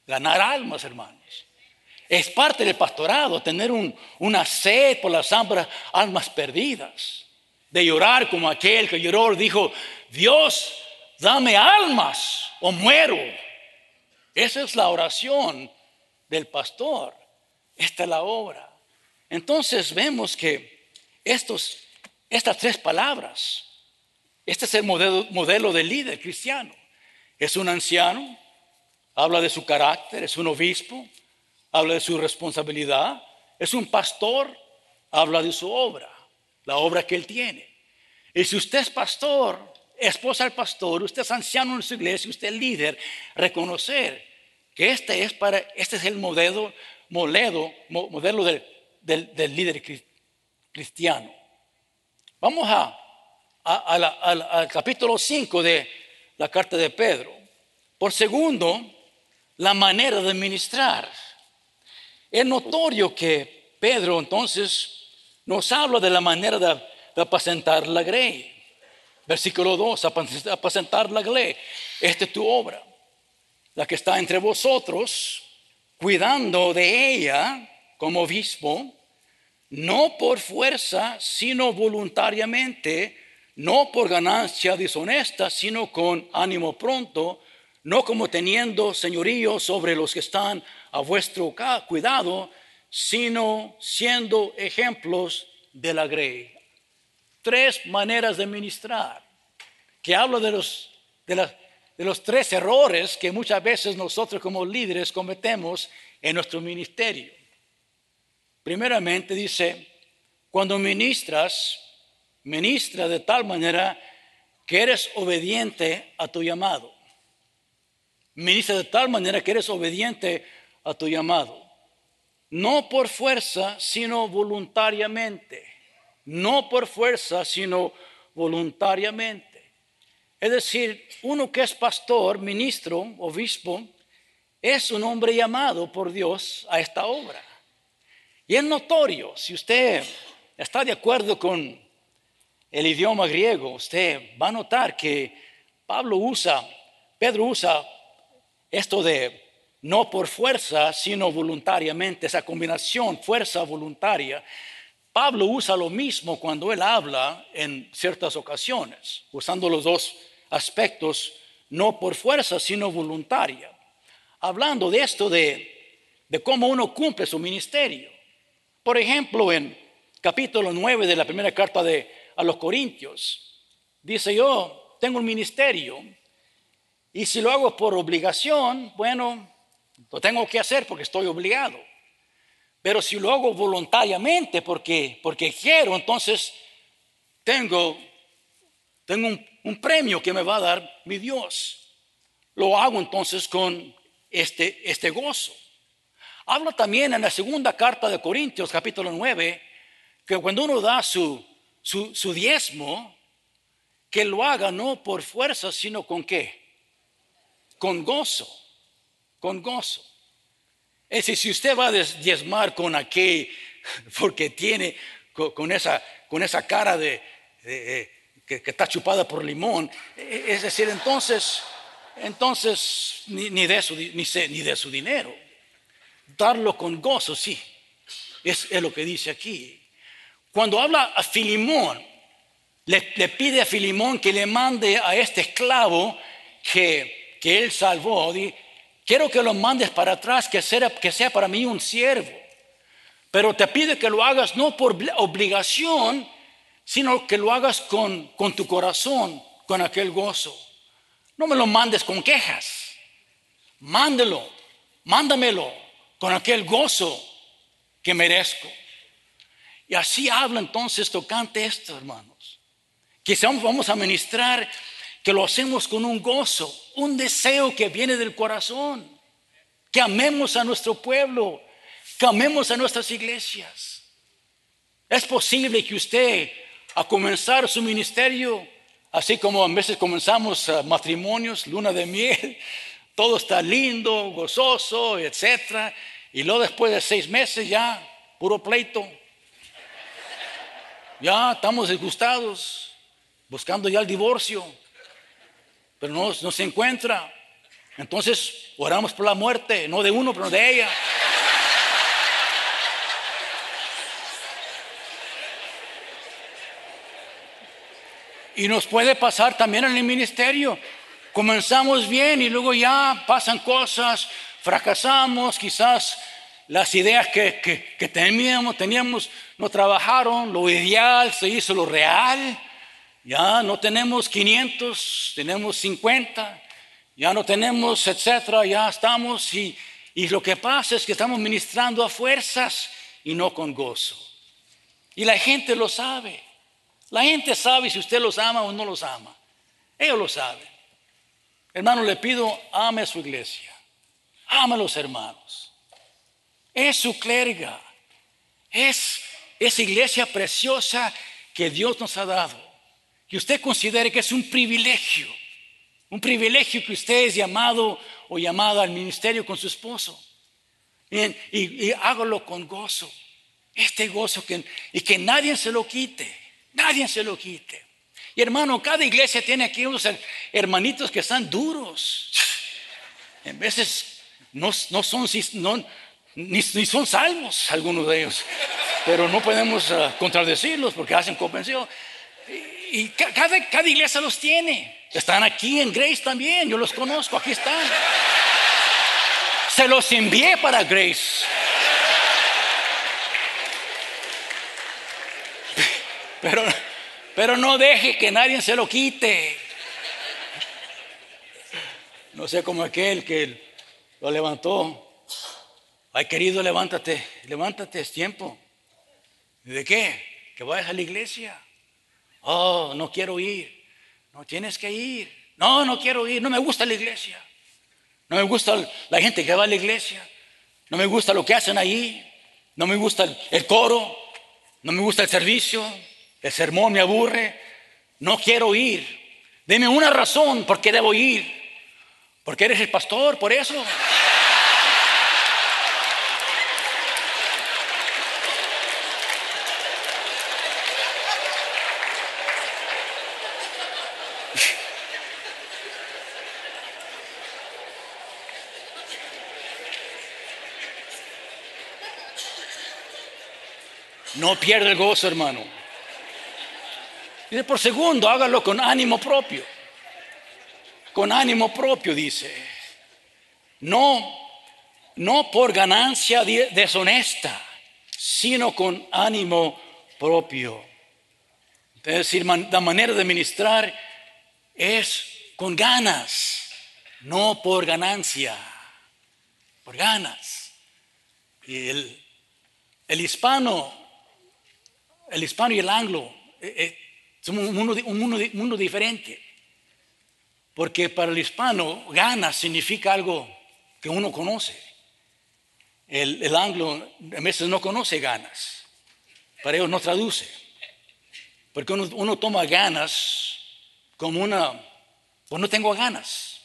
ganar almas, hermanos. Es parte del pastorado tener una sed por las almas perdidas. De llorar como aquel que lloró, dijo, Dios, dame almas o muero. Esa es la oración del pastor. Esta es la obra. Entonces vemos que estos, estas tres palabras, este es el modelo, modelo del líder cristiano. Es un anciano, habla de su carácter, es un obispo, habla de su responsabilidad, es un pastor, habla de su obra, la obra que él tiene. Y si usted es pastor, esposa del pastor, usted es anciano en su iglesia, usted es líder, reconocer que este es, para, este es el modelo, modelo, modelo del, del, líder cristiano. Vamos a, al capítulo 5 de la carta de Pedro. Por segundo, la manera de ministrar. Es notorio que Pedro entonces nos habla de la manera de, apacentar la grey. Versículo 2, apacentar la grey. Esta es tu obra, la que está entre vosotros, cuidando de ella como obispo, no por fuerza, sino voluntariamente, no por ganancia deshonesta, sino con ánimo pronto, no como teniendo señorío sobre los que están a vuestro cuidado, sino siendo ejemplos de la grey. tres maneras de ministrar, que habla de los, de los tres errores que muchas veces nosotros como líderes cometemos en nuestro ministerio. Primeramente dice, cuando ministras, ministra de tal manera que eres obediente a tu llamado. Ministra de tal manera que eres obediente a tu llamado. No por fuerza, sino voluntariamente. No por fuerza, sino voluntariamente. Es decir, uno que es pastor, ministro, obispo, es un hombre llamado por Dios a esta obra. Y es notorio, si usted está de acuerdo con el idioma griego, usted va a notar que Pablo usa, Pedro usa esto de no por fuerza, sino voluntariamente, esa combinación fuerza voluntaria. Pablo usa lo mismo cuando él habla en ciertas ocasiones, usando los dos aspectos, no por fuerza, sino voluntaria. Hablando de esto de, de cómo uno cumple su ministerio. Por ejemplo, en capítulo 9 de la primera carta de, a los Corintios, dice yo, tengo un ministerio y si lo hago por obligación, bueno, lo tengo que hacer porque estoy obligado. Pero si lo hago voluntariamente porque, porque quiero, entonces tengo, tengo un, un premio que me va a dar mi Dios. Lo hago entonces con este, este gozo. Habla también en la segunda carta de Corintios, capítulo 9, que cuando uno da su, su, diezmo, que lo haga no por fuerza, sino con qué? Con gozo, con gozo. Es decir, si usted va a diezmar con aquel, [laughs] porque tiene con, esa, con esa cara de, que, está chupada por limón, e, es decir, entonces, entonces ni, de, su, ni, ni de su dinero. Darlo con gozo, sí, es, lo que dice aquí. Cuando habla a Filimón, le, pide a Filimón que le mande a este esclavo que, que él salvó. Quiero que lo mandes para atrás, que sea, que sea para mí un siervo. Pero te pide que lo hagas no por obligación, sino que lo hagas con, con tu corazón, con aquel gozo. No me lo mandes con quejas. Mándelo, mándamelo con aquel gozo que merezco. Y así habla entonces tocante esto, hermanos. Que vamos a ministrar, que lo hacemos con un gozo, un deseo que viene del corazón. Que amemos a nuestro pueblo, que amemos a nuestras iglesias. Es posible que usted, a comenzar su ministerio, así como a veces comenzamos uh, matrimonios, luna de miel, [laughs] todo está lindo, gozoso, etcétera, y luego después de seis meses ya, puro pleito, ya estamos disgustados, buscando ya el divorcio, pero no, se encuentra. Entonces oramos por la muerte, no de uno, pero de ella. Y nos puede pasar también en el ministerio. Comenzamos bien y luego ya pasan cosas, fracasamos, quizás las ideas que, que, teníamos, teníamos no trabajaron, lo ideal se hizo lo real. Ya no tenemos 500, tenemos 50, ya no tenemos, etcétera, ya estamos y, y lo que pasa es que estamos ministrando a fuerzas y no con gozo. Y la gente lo sabe. La gente sabe si usted los ama o no los ama. Ellos lo saben. Hermano, le pido, ame a su iglesia. Ame a los hermanos es su clerga, es esa iglesia preciosa que Dios nos ha dado. Que usted considere que es un privilegio, un privilegio que usted es llamado o llamada al ministerio con su esposo. y, hágalo con gozo, este gozo que, y que nadie se lo quite, nadie se lo quite. Y hermano, cada iglesia tiene aquí unos hermanitos que están duros. En veces no, son, ni, son salvos algunos de ellos, pero no podemos uh, contradecirlos porque hacen convención. Y, cada, cada iglesia los tiene. Están aquí en Grace también, yo los conozco, aquí están. Se los envié para Grace. Pero, Pero no deje que nadie se lo quite. No sé como aquel que lo levantó. Ay, querido, levántate, levántate, es tiempo. ¿De qué? Que vayas a la iglesia. Oh, no quiero ir. No tienes que ir. No, no quiero ir. No me gusta la iglesia. No me gusta la gente que va a la iglesia. No me gusta lo que hacen ahí. No me gusta el, coro. No me gusta el servicio. El sermón me aburre. No quiero ir. Deme una razón por qué debo ir. Porque eres el pastor, por eso. No pierda el gozo, hermano. Y por segundo, hágalo con ánimo propio. Con ánimo propio, dice. No, no por ganancia deshonesta, sino con ánimo propio. Es decir, la manera de ministrar es con ganas, no por ganancia, por ganas. Y el, el hispano el hispano y el anglo eh, eh, son un mundo, diferente. Porque para el hispano, gana significa algo que uno conoce. El, anglo a veces no conoce ganas. Para ellos no traduce. Porque uno, toma ganas como una, pues no tengo ganas.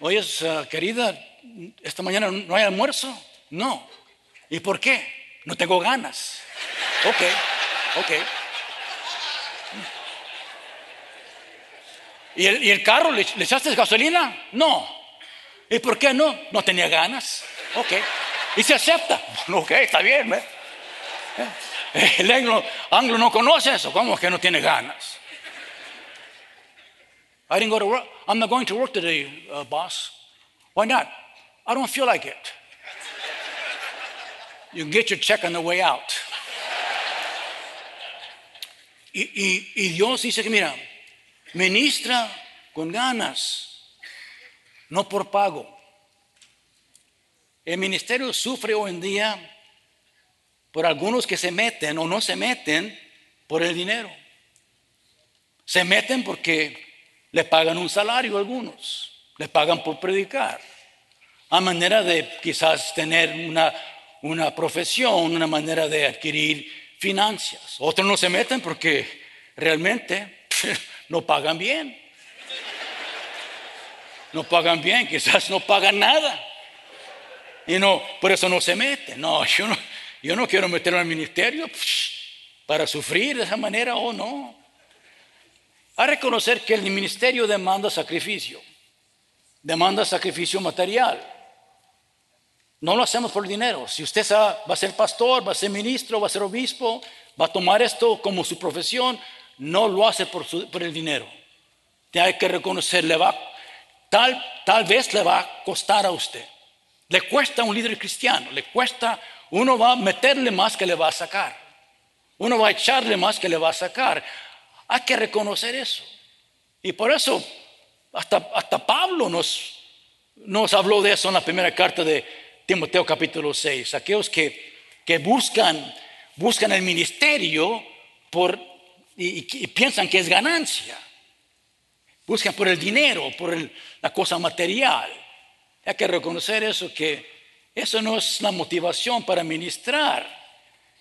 Oye, uh, querida, esta mañana no hay almuerzo. No. ¿Y por qué? No tengo ganas. Ok, ok. ¿Y el, carro le, echaste gasolina? No. ¿Y por qué no? No tenía ganas. Ok. ¿Y se acepta? [laughs] Ok, está bien. ¿eh? El anglo, no conoce eso. ¿Cómo que no tiene ganas? I didn't go to work. I'm not going to work today, uh, boss. Why not? I don't feel like it. You can get your check on the way out. Y, Dios dice que, mira, ministra con ganas, no por pago. El ministerio sufre hoy en día por algunos que se meten o no se meten por el dinero. Se meten porque le pagan un salario a algunos, le pagan por predicar, a manera de quizás tener una, una profesión, una manera de adquirir finanzas. Otros no se meten porque realmente [laughs] no pagan bien. No pagan bien, quizás no pagan nada. Y no, por eso no se meten. No, yo no, yo no quiero meterme al ministerio para sufrir de esa manera o no. A reconocer que el ministerio demanda sacrificio, demanda sacrificio material. No lo hacemos por dinero. Si usted va a ser pastor, va a ser ministro, va a ser obispo, va a tomar esto como su profesión, no lo hace por, el dinero. Hay que reconocer, va, tal, tal vez le va a costar a usted. Le cuesta a un líder cristiano, le cuesta, uno va a meterle más que le va a sacar. Uno va a echarle más que le va a sacar. Hay que reconocer eso. Y por eso, hasta, hasta Pablo nos, nos habló de eso en la primera carta de, Timoteo capítulo 6, aquellos que, que buscan, buscan el ministerio por, y, piensan que es ganancia, buscan por el dinero, por la cosa material. Hay que reconocer eso, que eso no es la motivación para ministrar,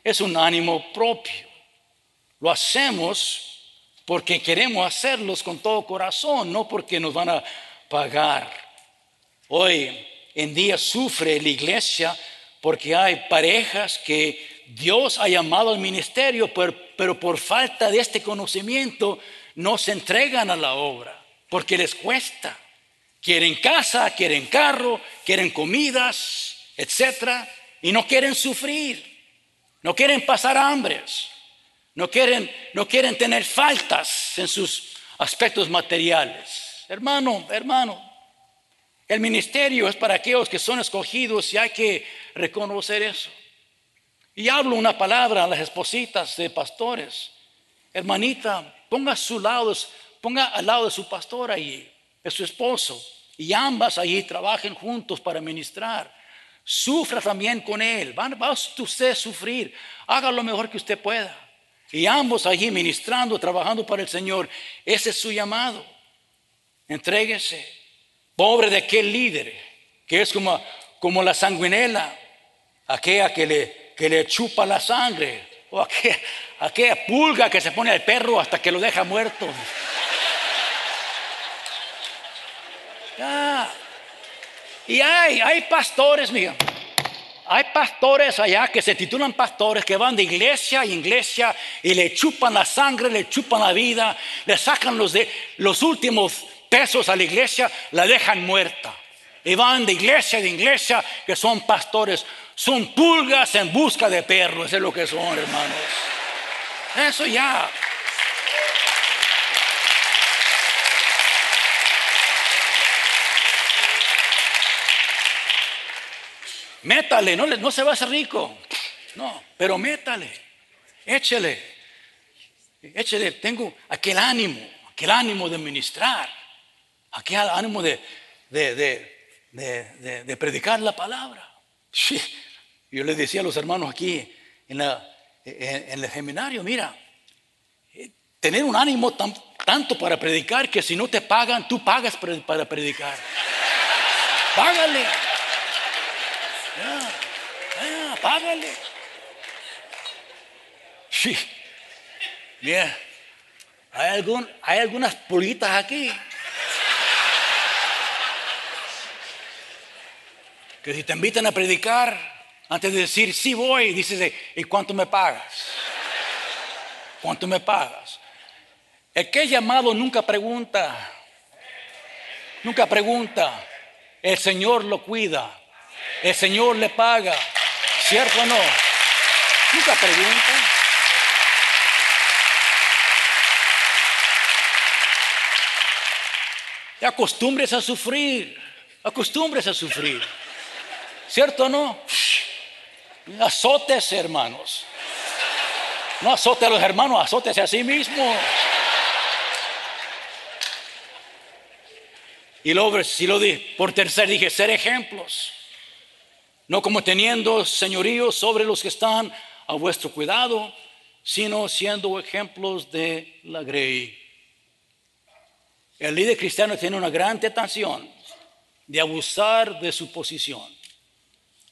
es un ánimo propio. Lo hacemos porque queremos hacerlos con todo corazón, no porque nos van a pagar. Hoy en día sufre la iglesia porque hay parejas que Dios ha llamado al ministerio, pero, por falta de este conocimiento no se entregan a la obra, porque les cuesta. Quieren casa, quieren carro, quieren comidas, etc. Y no quieren sufrir, no quieren pasar hambres, no quieren, no quieren tener faltas en sus aspectos materiales. Hermano, hermano, el ministerio es para aquellos que son escogidos y hay que reconocer eso. Y hablo una palabra a las espositas de pastores. hermanita, ponga a su lado, ponga al lado de su pastor allí, de su esposo, y ambas allí trabajen juntos para ministrar. Sufra también con él. Va, va usted a sufrir. Haga lo mejor que usted pueda. Y ambos allí ministrando, trabajando para el Señor. Ese es su llamado. Entréguese. Pobre de aquel líder que es como, como la sanguinela, aquella que le, que le chupa la sangre, o aquella, pulga que se pone al perro hasta que lo deja muerto. Y hay, hay pastores, mira, hay pastores allá que se titulan pastores que van de iglesia a iglesia y le chupan la sangre, le chupan la vida, le sacan los, de, los últimos pesos a la iglesia, la dejan muerta. Y van de iglesia a iglesia que son pastores. Son pulgas en busca de perros, eso es lo que son, hermanos. Eso ya. Métale, no, no se va a hacer rico. No, pero métale, échele, échele. Tengo aquel ánimo, aquel ánimo de ministrar, aquel ánimo de, de, predicar la palabra. Yo le decía a los hermanos aquí en, el seminario, mira, eh, tener un ánimo tanto para predicar que si no te pagan, tú pagas para predicar. Págale. Ah, págale. Sí. Bien. ¿Hay, algún, hay algunas pulguitas aquí. Que si te invitan a predicar, antes de decir sí voy, dices, ¿y cuánto me pagas? ¿Cuánto me pagas? El que llamado nunca pregunta. Nunca pregunta. El Señor lo cuida. El Señor le paga. ¿Cierto o no? Nunca pregunta. Y acostumbres a sufrir. Acostumbres a sufrir. ¿Cierto o no? Azotes, hermanos. No azote a los hermanos, azótese a sí mismo. Y luego, si lo di, por tercer dije, ser ejemplos no como teniendo señorío sobre los que están a vuestro cuidado, sino siendo ejemplos de la grey. El líder cristiano tiene una gran tentación de abusar de su posición.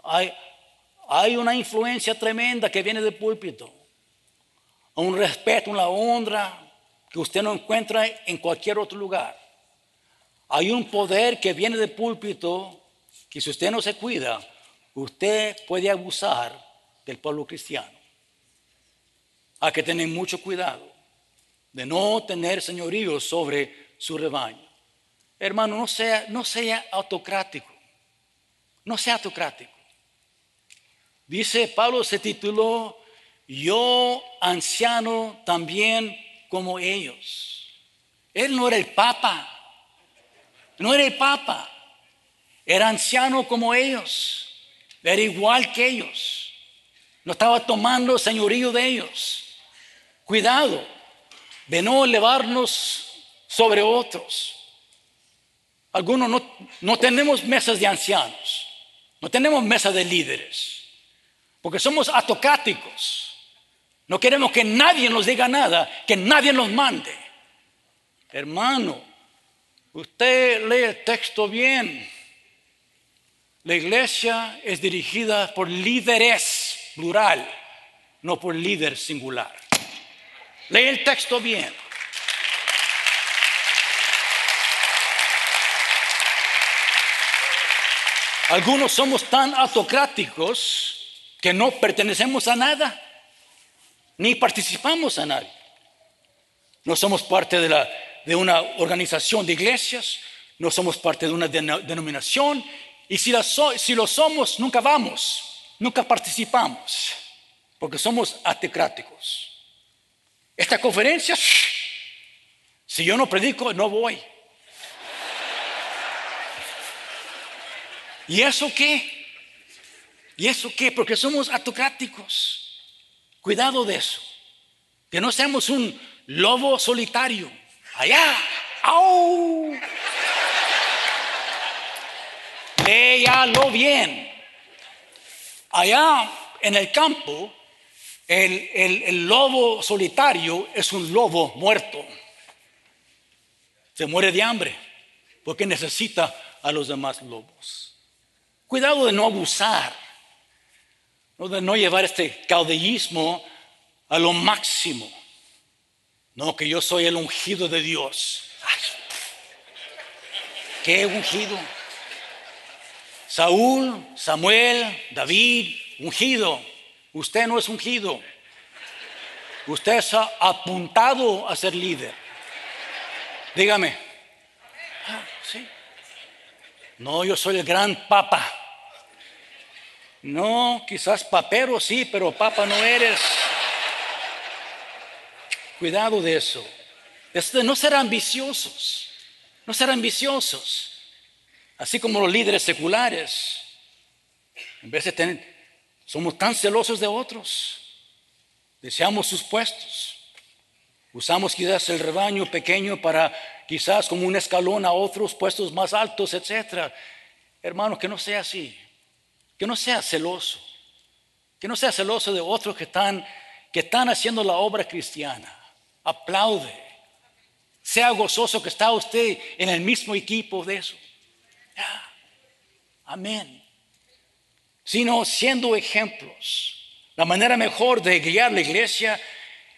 Hay, una influencia tremenda que viene del púlpito, un respeto, una honra que usted no encuentra en cualquier otro lugar. Hay un poder que viene del púlpito que si usted no se cuida, usted puede abusar del pueblo cristiano. Hay que tener mucho cuidado de no tener señorío sobre su rebaño. Hermano, no sea, no sea autocrático. No sea autocrático. Dice Pablo se tituló Yo anciano también como ellos. Él no era el papa. No era el papa. Era anciano como ellos. Era igual que ellos. No estaba tomando señorío de ellos. Cuidado de no elevarnos sobre otros. Algunos no, no tenemos mesas de ancianos, no tenemos mesas de líderes, porque somos autocráticos. No queremos que nadie nos diga nada, que nadie nos mande. Hermano, usted lee el texto bien. La iglesia es dirigida por líderes, plural, no por líder singular. Lee el texto bien. Algunos somos tan autocráticos que no pertenecemos a nada, ni participamos a nadie. No somos parte de, la, de una organización de iglesias, no somos parte de una denominación y si lo, somos, nunca vamos, nunca participamos, porque somos atecráticos. Esta conferencia, [sniffs] si yo no predico, no voy. ¿Y eso qué? ¿Y eso qué? Porque somos autocráticos. Cuidado de eso. Que no seamos un lobo solitario. Allá. ¡Au! Léalo bien. Allá en el campo, el, el lobo solitario es un lobo muerto. Se muere de hambre porque necesita a los demás lobos. Cuidado de no abusar, de no llevar este caudillismo a lo máximo. No, que yo soy el ungido de Dios. ¿Qué ungido? Saúl, Samuel, David, ungido. Usted no es ungido. Usted está apuntado a ser líder. Dígame. Ah, sí. No, yo soy el gran papa. No, quizás papero sí, pero papa no eres. Cuidado de eso. De no ser ambiciosos. No ser ambiciosos. Así como los líderes seculares. En vez de tener, somos tan celosos de otros. Deseamos sus puestos. Usamos quizás el rebaño pequeño para quizás como un escalón a otros puestos más altos, etc. Hermano, que no sea así. Que no sea celoso. Que no sea celoso de otros que están, que están haciendo la obra cristiana. Aplaude. Sea gozoso que está usted en el mismo equipo de eso. Amén. Sino siendo ejemplos. La manera mejor de guiar la iglesia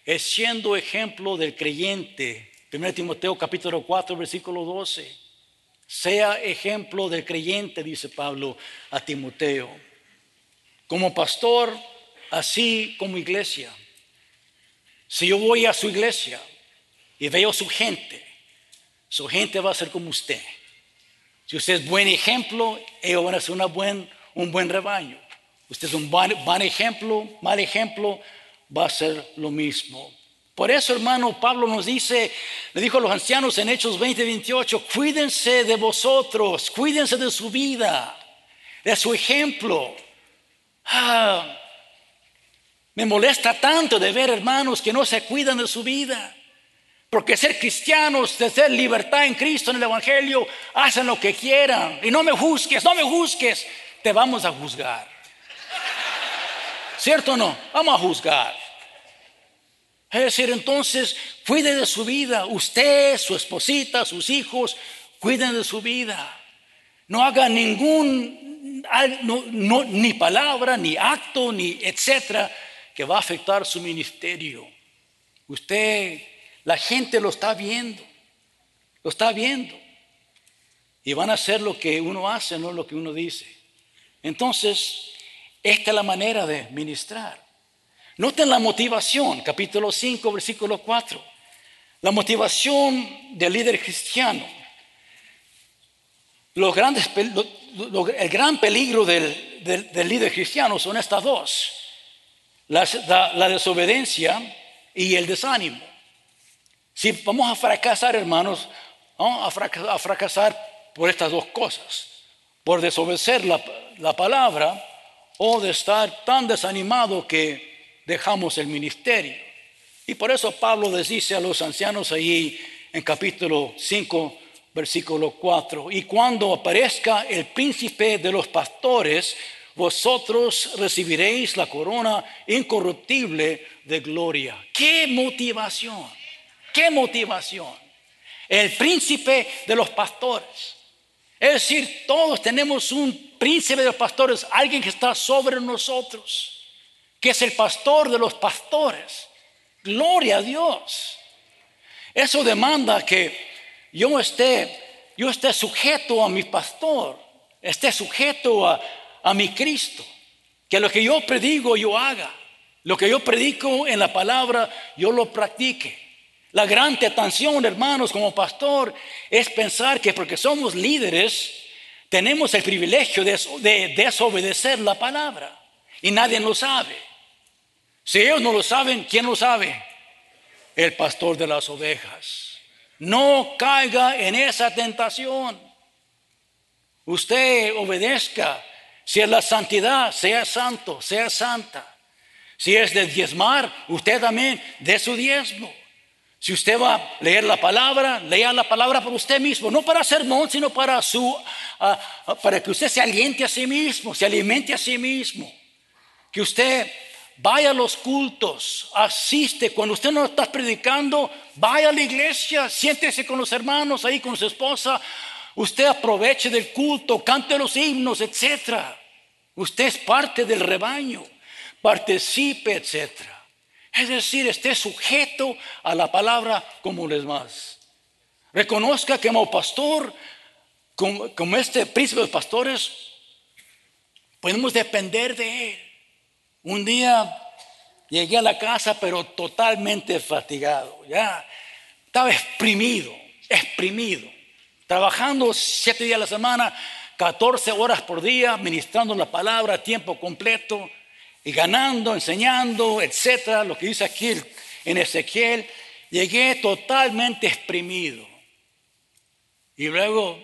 es siendo ejemplo del creyente 1 Timoteo capítulo 4, versículo 12. Sea ejemplo del creyente, dice Pablo a Timoteo. Como pastor, así como iglesia. Si yo voy a su iglesia y veo su gente, su gente va a ser como usted. Si usted es buen ejemplo, ellos van a ser buen, un buen rebaño. Usted es un buen ejemplo, mal ejemplo, va a ser lo mismo. Por eso, hermano, Pablo nos dice, le dijo a los ancianos en Hechos 20, 28, cuídense de vosotros, cuídense de su vida, de su ejemplo. Ah, me molesta tanto de ver hermanos que no se cuidan de su vida. Porque ser cristianos, de ser libertad en Cristo, en el Evangelio, hacen lo que quieran. Y no me juzgues, no me juzgues, te vamos a juzgar. ¿Cierto o no? Vamos a juzgar. Es decir, entonces, cuide de su vida. Usted, su esposita, sus hijos, cuiden de su vida. No haga ningún, ni palabra, ni acto, ni etcétera, que va a afectar su ministerio. Usted, la gente lo está viendo, lo está viendo. Y van a hacer lo que uno hace, no lo que uno dice. Entonces, esta es la manera de ministrar. Noten la motivación, capítulo 5, versículo 4. La motivación del líder cristiano. Los grandes, el gran peligro del, líder cristiano son estas dos. La, desobediencia y el desánimo. Si vamos a fracasar, hermanos, vamos a fracasar, a fracasar por estas dos cosas. Por desobedecer la, la palabra o de estar tan desanimado que dejamos el ministerio. Y por eso Pablo les dice a los ancianos allí en capítulo 5, versículo 4, y cuando aparezca el príncipe de los pastores, vosotros recibiréis la corona incorruptible de gloria. ¡Qué motivación! ¡Qué motivación! El príncipe de los pastores. Es decir, todos tenemos un príncipe de los pastores, alguien que está sobre nosotros que es el pastor de los pastores. Gloria a Dios. Eso demanda que yo esté, yo esté sujeto a mi pastor, esté sujeto a, a mi Cristo. Que lo que yo predigo yo haga. Lo que yo predico en la palabra yo lo practique. La gran tentación, hermanos, como pastor, es pensar que porque somos líderes, tenemos el privilegio de, de desobedecer la palabra. Y nadie lo sabe. Si ellos no lo saben, ¿quién lo sabe? El pastor de las ovejas. No caiga en esa tentación. Usted obedezca. Si es la santidad, sea santo, sea santa. Si es de diezmar, usted también de su diezmo. Si usted va a leer la palabra, lea la palabra por usted mismo, no para sermón, sino para su, para que usted se aliente a sí mismo, se alimente a sí mismo. Que usted vaya a los cultos, asiste. Cuando usted no está predicando, vaya a la iglesia, siéntese con los hermanos ahí, con su esposa. Usted aproveche del culto, cante los himnos, etc. Usted es parte del rebaño, participe, etcétera. Es decir, esté sujeto a la palabra como los demás. Reconozca que como pastor, como, este príncipe de pastores, podemos depender de él. Un día llegué a la casa, pero totalmente fatigado. Ya estaba exprimido, exprimido. Trabajando siete días a la semana, 14 horas por día, ministrando la palabra a tiempo completo y ganando, enseñando, etcétera, lo que dice aquí en Ezequiel, llegué totalmente exprimido. Y luego,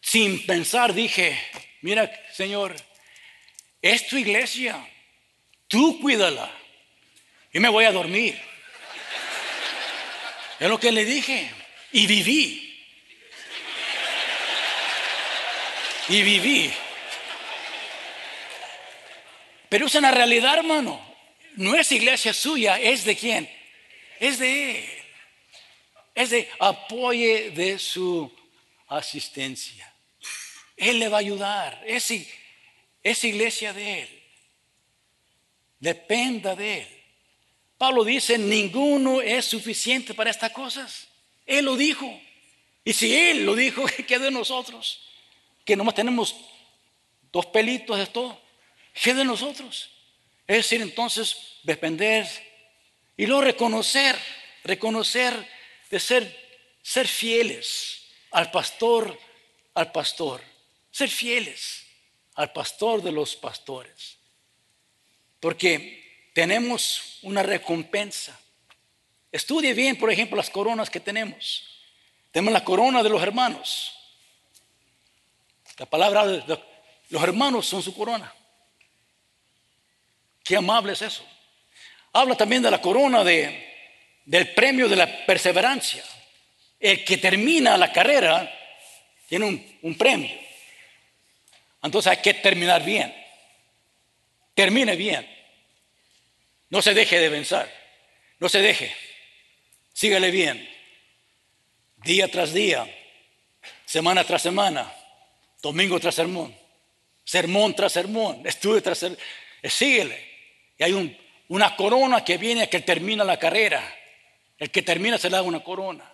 sin pensar, dije, mira, Señor, es tu iglesia, tú cuídala y me voy a dormir. Es lo que le dije y viví. Y viví. Pero es una realidad, hermano. No es iglesia suya, es de quién? Es de Él. Es de apoye de su asistencia. Él le va a ayudar. Es, es iglesia de Él. Dependa de Él. Pablo dice, ninguno es suficiente para estas cosas. Él lo dijo. Y si Él lo dijo, [laughs] ¿qué de nosotros? Que nomás tenemos dos pelitos de todo. ¿Qué de nosotros? Es decir, entonces, depender y luego reconocer, reconocer de ser, ser fieles al pastor, al pastor, ser fieles al pastor de los pastores. Porque tenemos una recompensa. Estudie bien, por ejemplo, las coronas que tenemos. Tenemos la corona de los hermanos. La palabra de los hermanos son su corona. Qué amable es eso. Habla también de la corona de, del premio de la perseverancia. El que termina la carrera tiene un, un premio. Entonces hay que terminar bien. Termine bien. No se deje de vencer. No se deje. Sígale bien. Día tras día. Semana tras semana. Domingo tras sermón. Sermón tras sermón. Estudio tras sermón. Síguele. Y hay una corona que viene que termina la carrera. El que termina se le da una corona.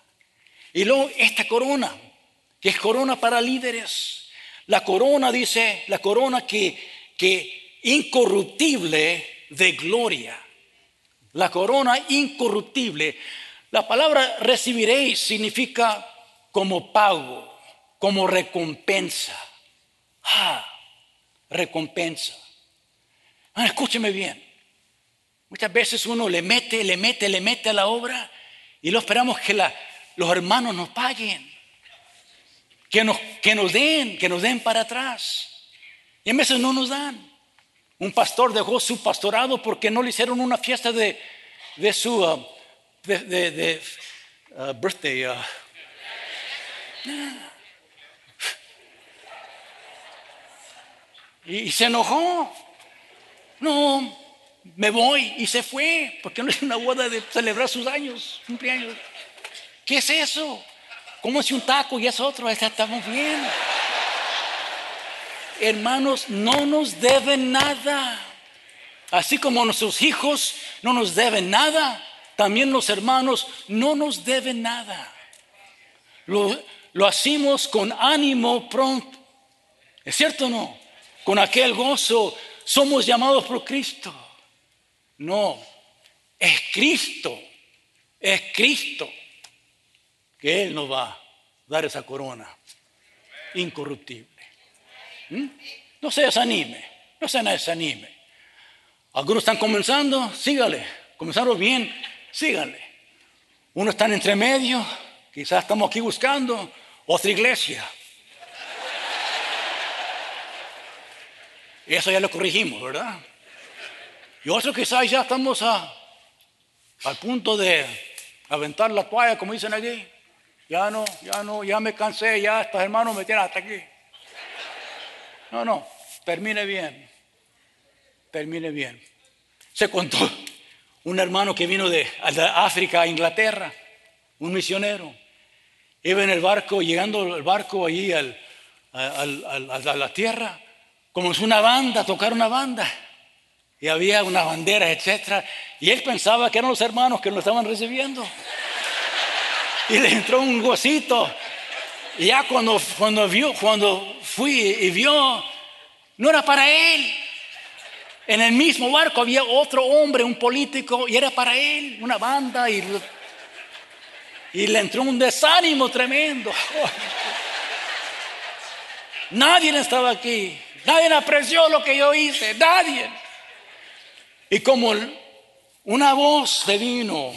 Y luego esta corona, que es corona para líderes. La corona dice, la corona que, que incorruptible de gloria. La corona incorruptible. La palabra recibiréis significa como pago, como recompensa. Ah, recompensa. Ah, escúcheme bien. Muchas veces uno le mete, le mete, le mete a la obra y lo esperamos que los hermanos nos paguen, que nos, que nos den, que nos den para atrás. Y a veces no nos dan. Un pastor dejó su pastorado porque no le hicieron una fiesta de, de su uh, de, uh, birthday. Uh. y se enojó. No, me voy y se fue, porque no es una boda de celebrar sus años, cumpleaños. ¿Qué es eso? ¿Cómo si un taco y es otro? Estamos bien. Hermanos, no nos deben nada. Así como nuestros hijos no nos deben nada, también los hermanos no nos deben nada. Lo, lo hacemos con ánimo pronto. ¿Es cierto o no? Con aquel gozo somos llamados por Cristo. No, es Cristo, es Cristo que Él nos va a dar esa corona incorruptible. ¿Mm? No se desanime, no se desanime. Algunos están comenzando, sígale. Comenzaron bien, síganle. Uno está en entre medio, quizás estamos aquí buscando otra iglesia. Eso ya lo corregimos, ¿verdad? Y otros quizás ya estamos a, al punto de aventar la toalla, como dicen aquí. Ya no, ya no, ya me cansé, ya estos hermanos me tienen hasta aquí. No, no, termine bien. Termine bien. Se contó un hermano que vino de, África a Inglaterra, un misionero. Iba en el barco, llegando el barco allí al, a la tierra, como es una banda, tocar una banda. Y había una bandera, etc. Y él pensaba que eran los hermanos que lo estaban recibiendo. Y le entró un gocito. Y ya cuando, cuando, vio, cuando fui y vio, no era para él. En el mismo barco había otro hombre, un político, y era para él, una banda. Y, y le entró un desánimo tremendo. [laughs] Nadie estaba aquí. Nadie apreció lo que yo hice. Nadie. Y como una voz de vino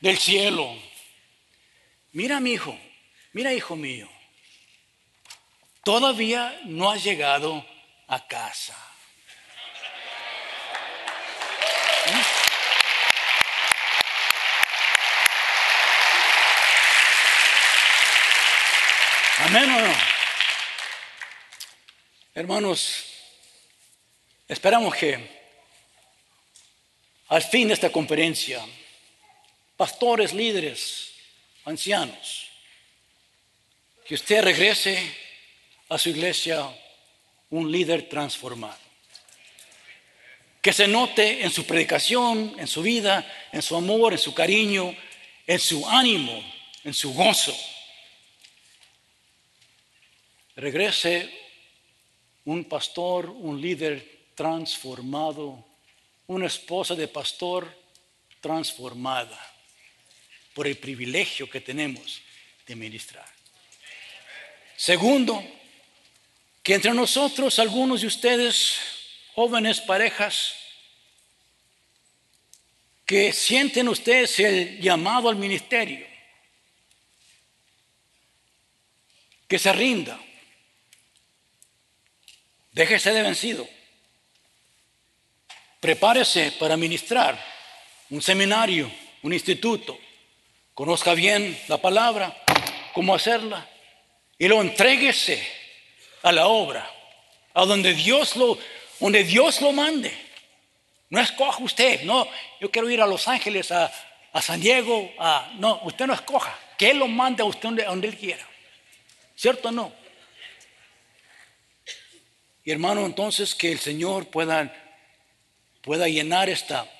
del cielo, mira mi hijo, mira hijo mío, todavía no has llegado a casa. Amén. Hermanos, esperamos que al fin de esta conferencia, pastores, líderes, ancianos, que usted regrese a su iglesia un líder transformado. Que se note en su predicación, en su vida, en su amor, en su cariño, en su ánimo, en su gozo. Regrese un pastor, un líder transformado una esposa de pastor transformada por el privilegio que tenemos de ministrar. Segundo, que entre nosotros, algunos de ustedes, jóvenes parejas, que sienten ustedes el llamado al ministerio, que se rinda, déjese de vencido prepárese para ministrar un seminario, un instituto, conozca bien la palabra, cómo hacerla, y lo entréguese a la obra, a donde Dios lo, donde Dios lo mande. No escoja usted, no, yo quiero ir a Los Ángeles, a, San Diego, a, no, usted no escoja, que Él lo mande a usted donde, donde Él quiera. ¿Cierto o no? Y hermano, entonces que el Señor pueda pueda llenar esta,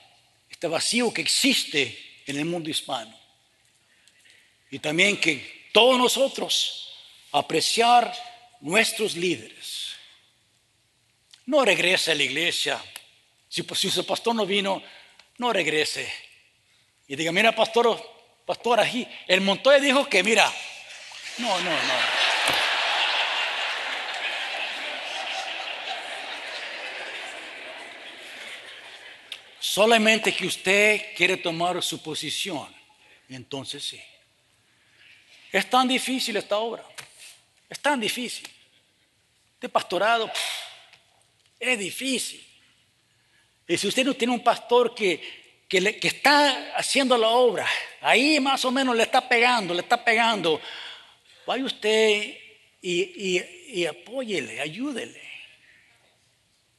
este vacío que existe en el mundo hispano. Y también que todos nosotros apreciar nuestros líderes. No regrese a la iglesia. Si, si su pastor no vino, no regrese. Y diga, mira, pastor, pastor, aquí, el Montoya dijo que, mira, no, no, no. Solamente que usted quiere tomar su posición, entonces sí. Es tan difícil esta obra, es tan difícil. Este pastorado es difícil. Y si usted no tiene un pastor que, que, está haciendo la obra, ahí más o menos le está pegando, le está pegando, vaya usted y, y apóyele, ayúdele.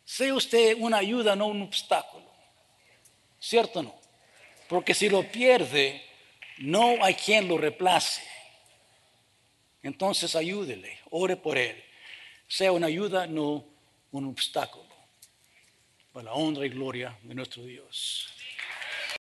Sea usted una ayuda, no un obstáculo. ¿Cierto o no? Porque si lo pierde, no hay quien lo reemplace. Entonces ayúdele, ore por él. Sea una ayuda, no un obstáculo. Para la honra y gloria de nuestro Dios.